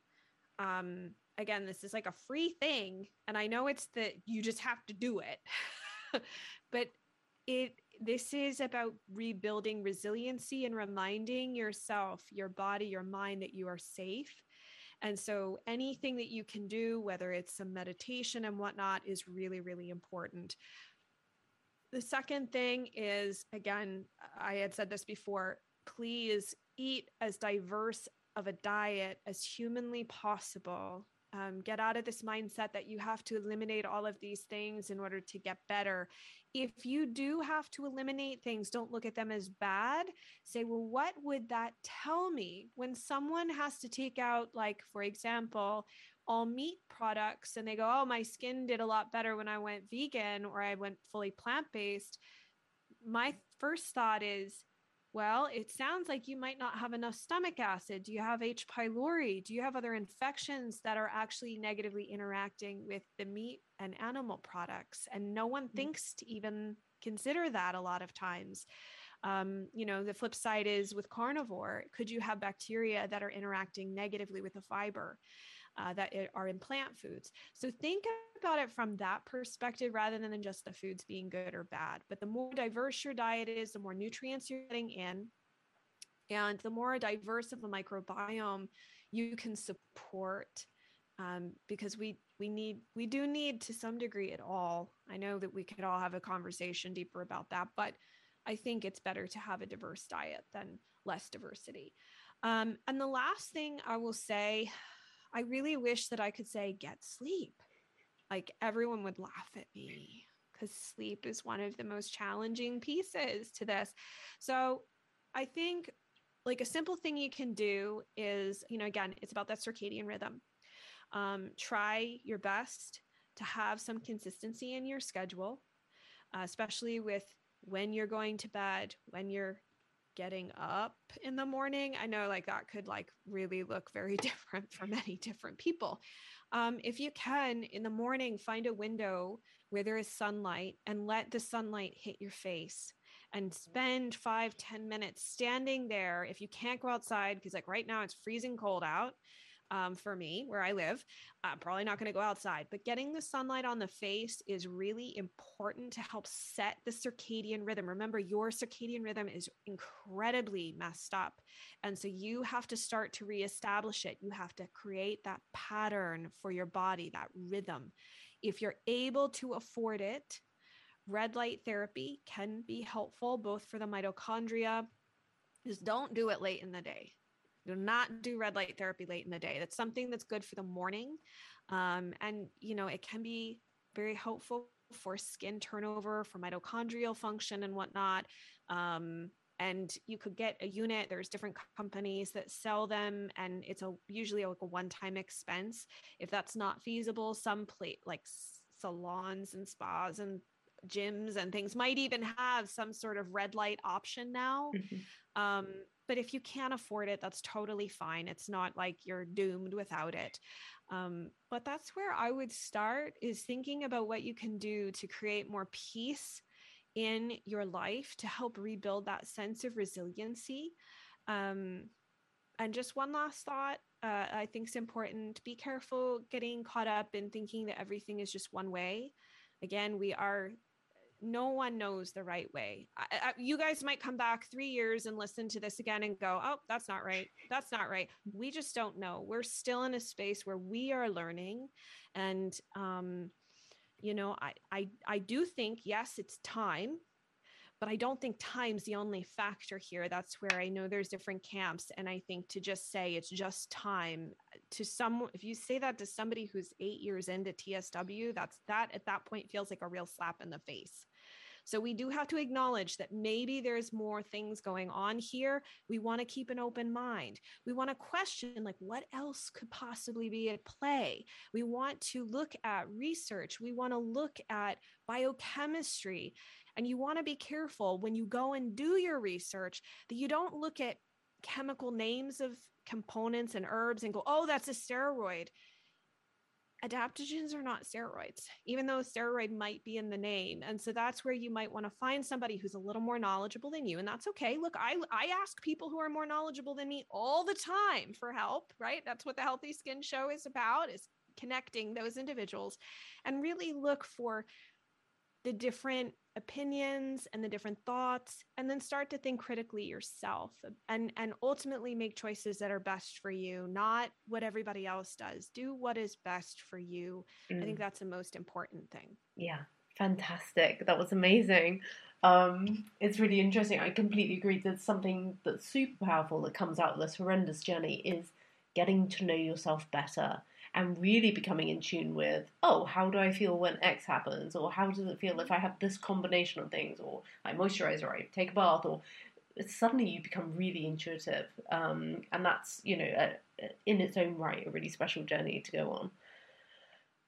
Um, again, this is like a free thing. And I know it's that you just have to do it, [LAUGHS] but it this is about rebuilding resiliency and reminding yourself your body your mind that you are safe and so anything that you can do whether it's some meditation and whatnot is really really important the second thing is again i had said this before please eat as diverse of a diet as humanly possible. Um, get out of this mindset that you have to eliminate all of these things in order to get better. If you do have to eliminate things, don't look at them as bad. Say, well, what would that tell me? When someone has to take out, like, for example, all meat products and they go, oh, my skin did a lot better when I went vegan or I went fully plant based? My first thought is, well, it sounds like you might not have enough stomach acid. Do you have H. pylori? Do you have other infections that are actually negatively interacting with the meat and animal products? And no one thinks to even consider that a lot of times. Um, you know, the flip side is with carnivore, could you have bacteria that are interacting negatively with the fiber? Uh, that are in plant foods. So think about it from that perspective rather than just the foods being good or bad. But the more diverse your diet is, the more nutrients you're getting in, and the more diverse of a microbiome you can support. Um, because we we need we do need to some degree at all. I know that we could all have a conversation deeper about that, but I think it's better to have a diverse diet than less diversity. Um, and the last thing I will say, I really wish that I could say get sleep. Like everyone would laugh at me because sleep is one of the most challenging pieces to this. So I think like a simple thing you can do is, you know, again, it's about that circadian rhythm. Um, try your best to have some consistency in your schedule, uh, especially with when you're going to bed, when you're getting up in the morning. I know like that could like really look very [LAUGHS] different for many different people. Um, if you can in the morning, find a window where there is sunlight and let the sunlight hit your face and spend five ten minutes standing there. If you can't go outside, because like right now it's freezing cold out, um, for me where I live. I'm probably not going to go outside, but getting the sunlight on the face is really important to help set the circadian rhythm. Remember, your circadian rhythm is incredibly messed up. And so you have to start to reestablish it. You have to create that pattern for your body, that rhythm. If you're able to afford it, red light therapy can be helpful both for the mitochondria. Just don't do it late in the day do not do red light therapy late in the day. That's something that's good for the morning. Um, and, you know, it can be very helpful for skin turnover, for mitochondrial function and whatnot. Um, and you could get a unit there's different companies that sell them and it's a usually like a one-time expense if that's not feasible some plate like salons and spas and gyms and things might even have some sort of red light option now mm-hmm. um, but if you can't afford it that's totally fine. It's not like you're doomed without it. Um, but that's where i would start is thinking about what you can do to create more peace in your life to help rebuild that sense of resiliency. Um, and just one last thought uh, i think is important be careful getting caught up in thinking that everything is just one way. Again we are no one knows the right way. I, I, you guys might come back three years and listen to this again and go, oh, that's not right. That's not right. We just don't know. We're still in a space where we are learning. And, um, you know, I, I, I do think, yes, it's time, but I don't think time's the only factor here. That's where I know there's different camps. And I think to just say it's just time to some, if you say that to somebody who's eight years into TSW, that's that at that point feels like a real slap in the face. So we do have to acknowledge that maybe there's more things going on here. We want to keep an open mind. We want to question, like, what else could possibly be at play? We want to look at research. We want to look at biochemistry. And you want to be careful when you go and do your research that you don't look at chemical names of components and herbs and go, oh, that's a steroid adaptogens are not steroids, even though steroid might be in the name. And so that's where you might want to find somebody who's a little more knowledgeable than you. And that's okay. Look, I, I ask people who are more knowledgeable than me all the time for help, right? That's what the Healthy Skin Show is about, is connecting those individuals and really look for the different opinions and the different thoughts and then start to think critically yourself and and ultimately make choices that are best for you not what everybody else does. Do what is best for you. Mm. i think mm. that's the most important thing. Yeah fantastic. That was amazing. Um it's really interesting. I completely agree there's something that's super powerful that comes out of this horrendous journey is getting to know yourself better and really becoming in tune with, oh, how do I feel when X happens? Or how does it feel if I have this combination of things? Or I moisturize or I take a bath or suddenly you become really intuitive. Um, and that's, you know, a, a, in its own right, a really special journey to go on.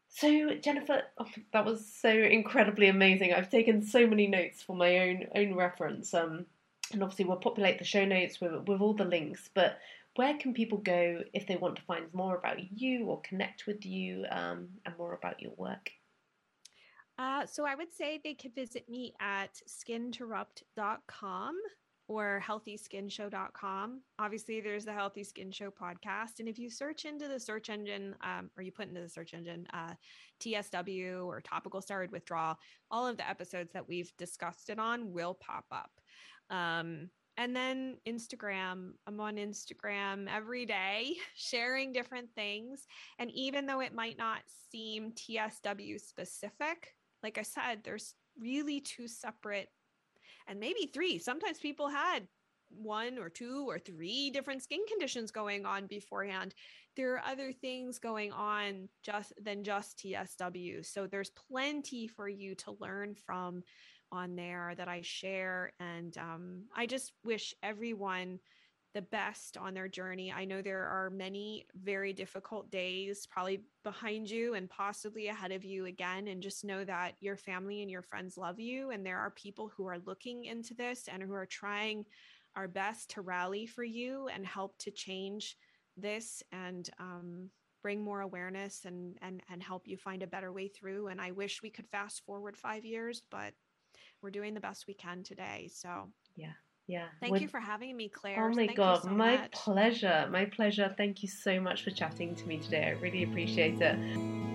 So Jennifer, oh, that was so incredibly amazing. I've taken so many notes for my own own reference. Um, and obviously we'll populate the show notes with with all the links. But where can people go if they want to find more about you or connect with you um, and more about your work? Uh, so I would say they could visit me at skinterrupt.com or healthyskinshow.com. Obviously, there's the Healthy Skin Show podcast. And if you search into the search engine, um, or you put into the search engine uh, TSW or topical steroid withdrawal, all of the episodes that we've discussed it on will pop up. Um, and then Instagram, I'm on Instagram every day [LAUGHS] sharing different things. And even though it might not seem TSW specific, like I said, there's really two separate and maybe three. Sometimes people had one or two or three different skin conditions going on beforehand. There are other things going on just than just TSW. So there's plenty for you to learn from on there that I share. And um, I just wish everyone the best on their journey. I know there are many very difficult days probably behind you and possibly ahead of you again. And just know that your family and your friends love you. And there are people who are looking into this and who are trying our best to rally for you and help to change this and um, bring more awareness and, and, and help you find a better way through. And I wish we could fast forward five years, but we're doing the best we can today. So, yeah. Yeah. Thank you for having me, Claire. Oh my Thank God, so my much. pleasure. My pleasure. Thank you so much for chatting to me today. I really appreciate it.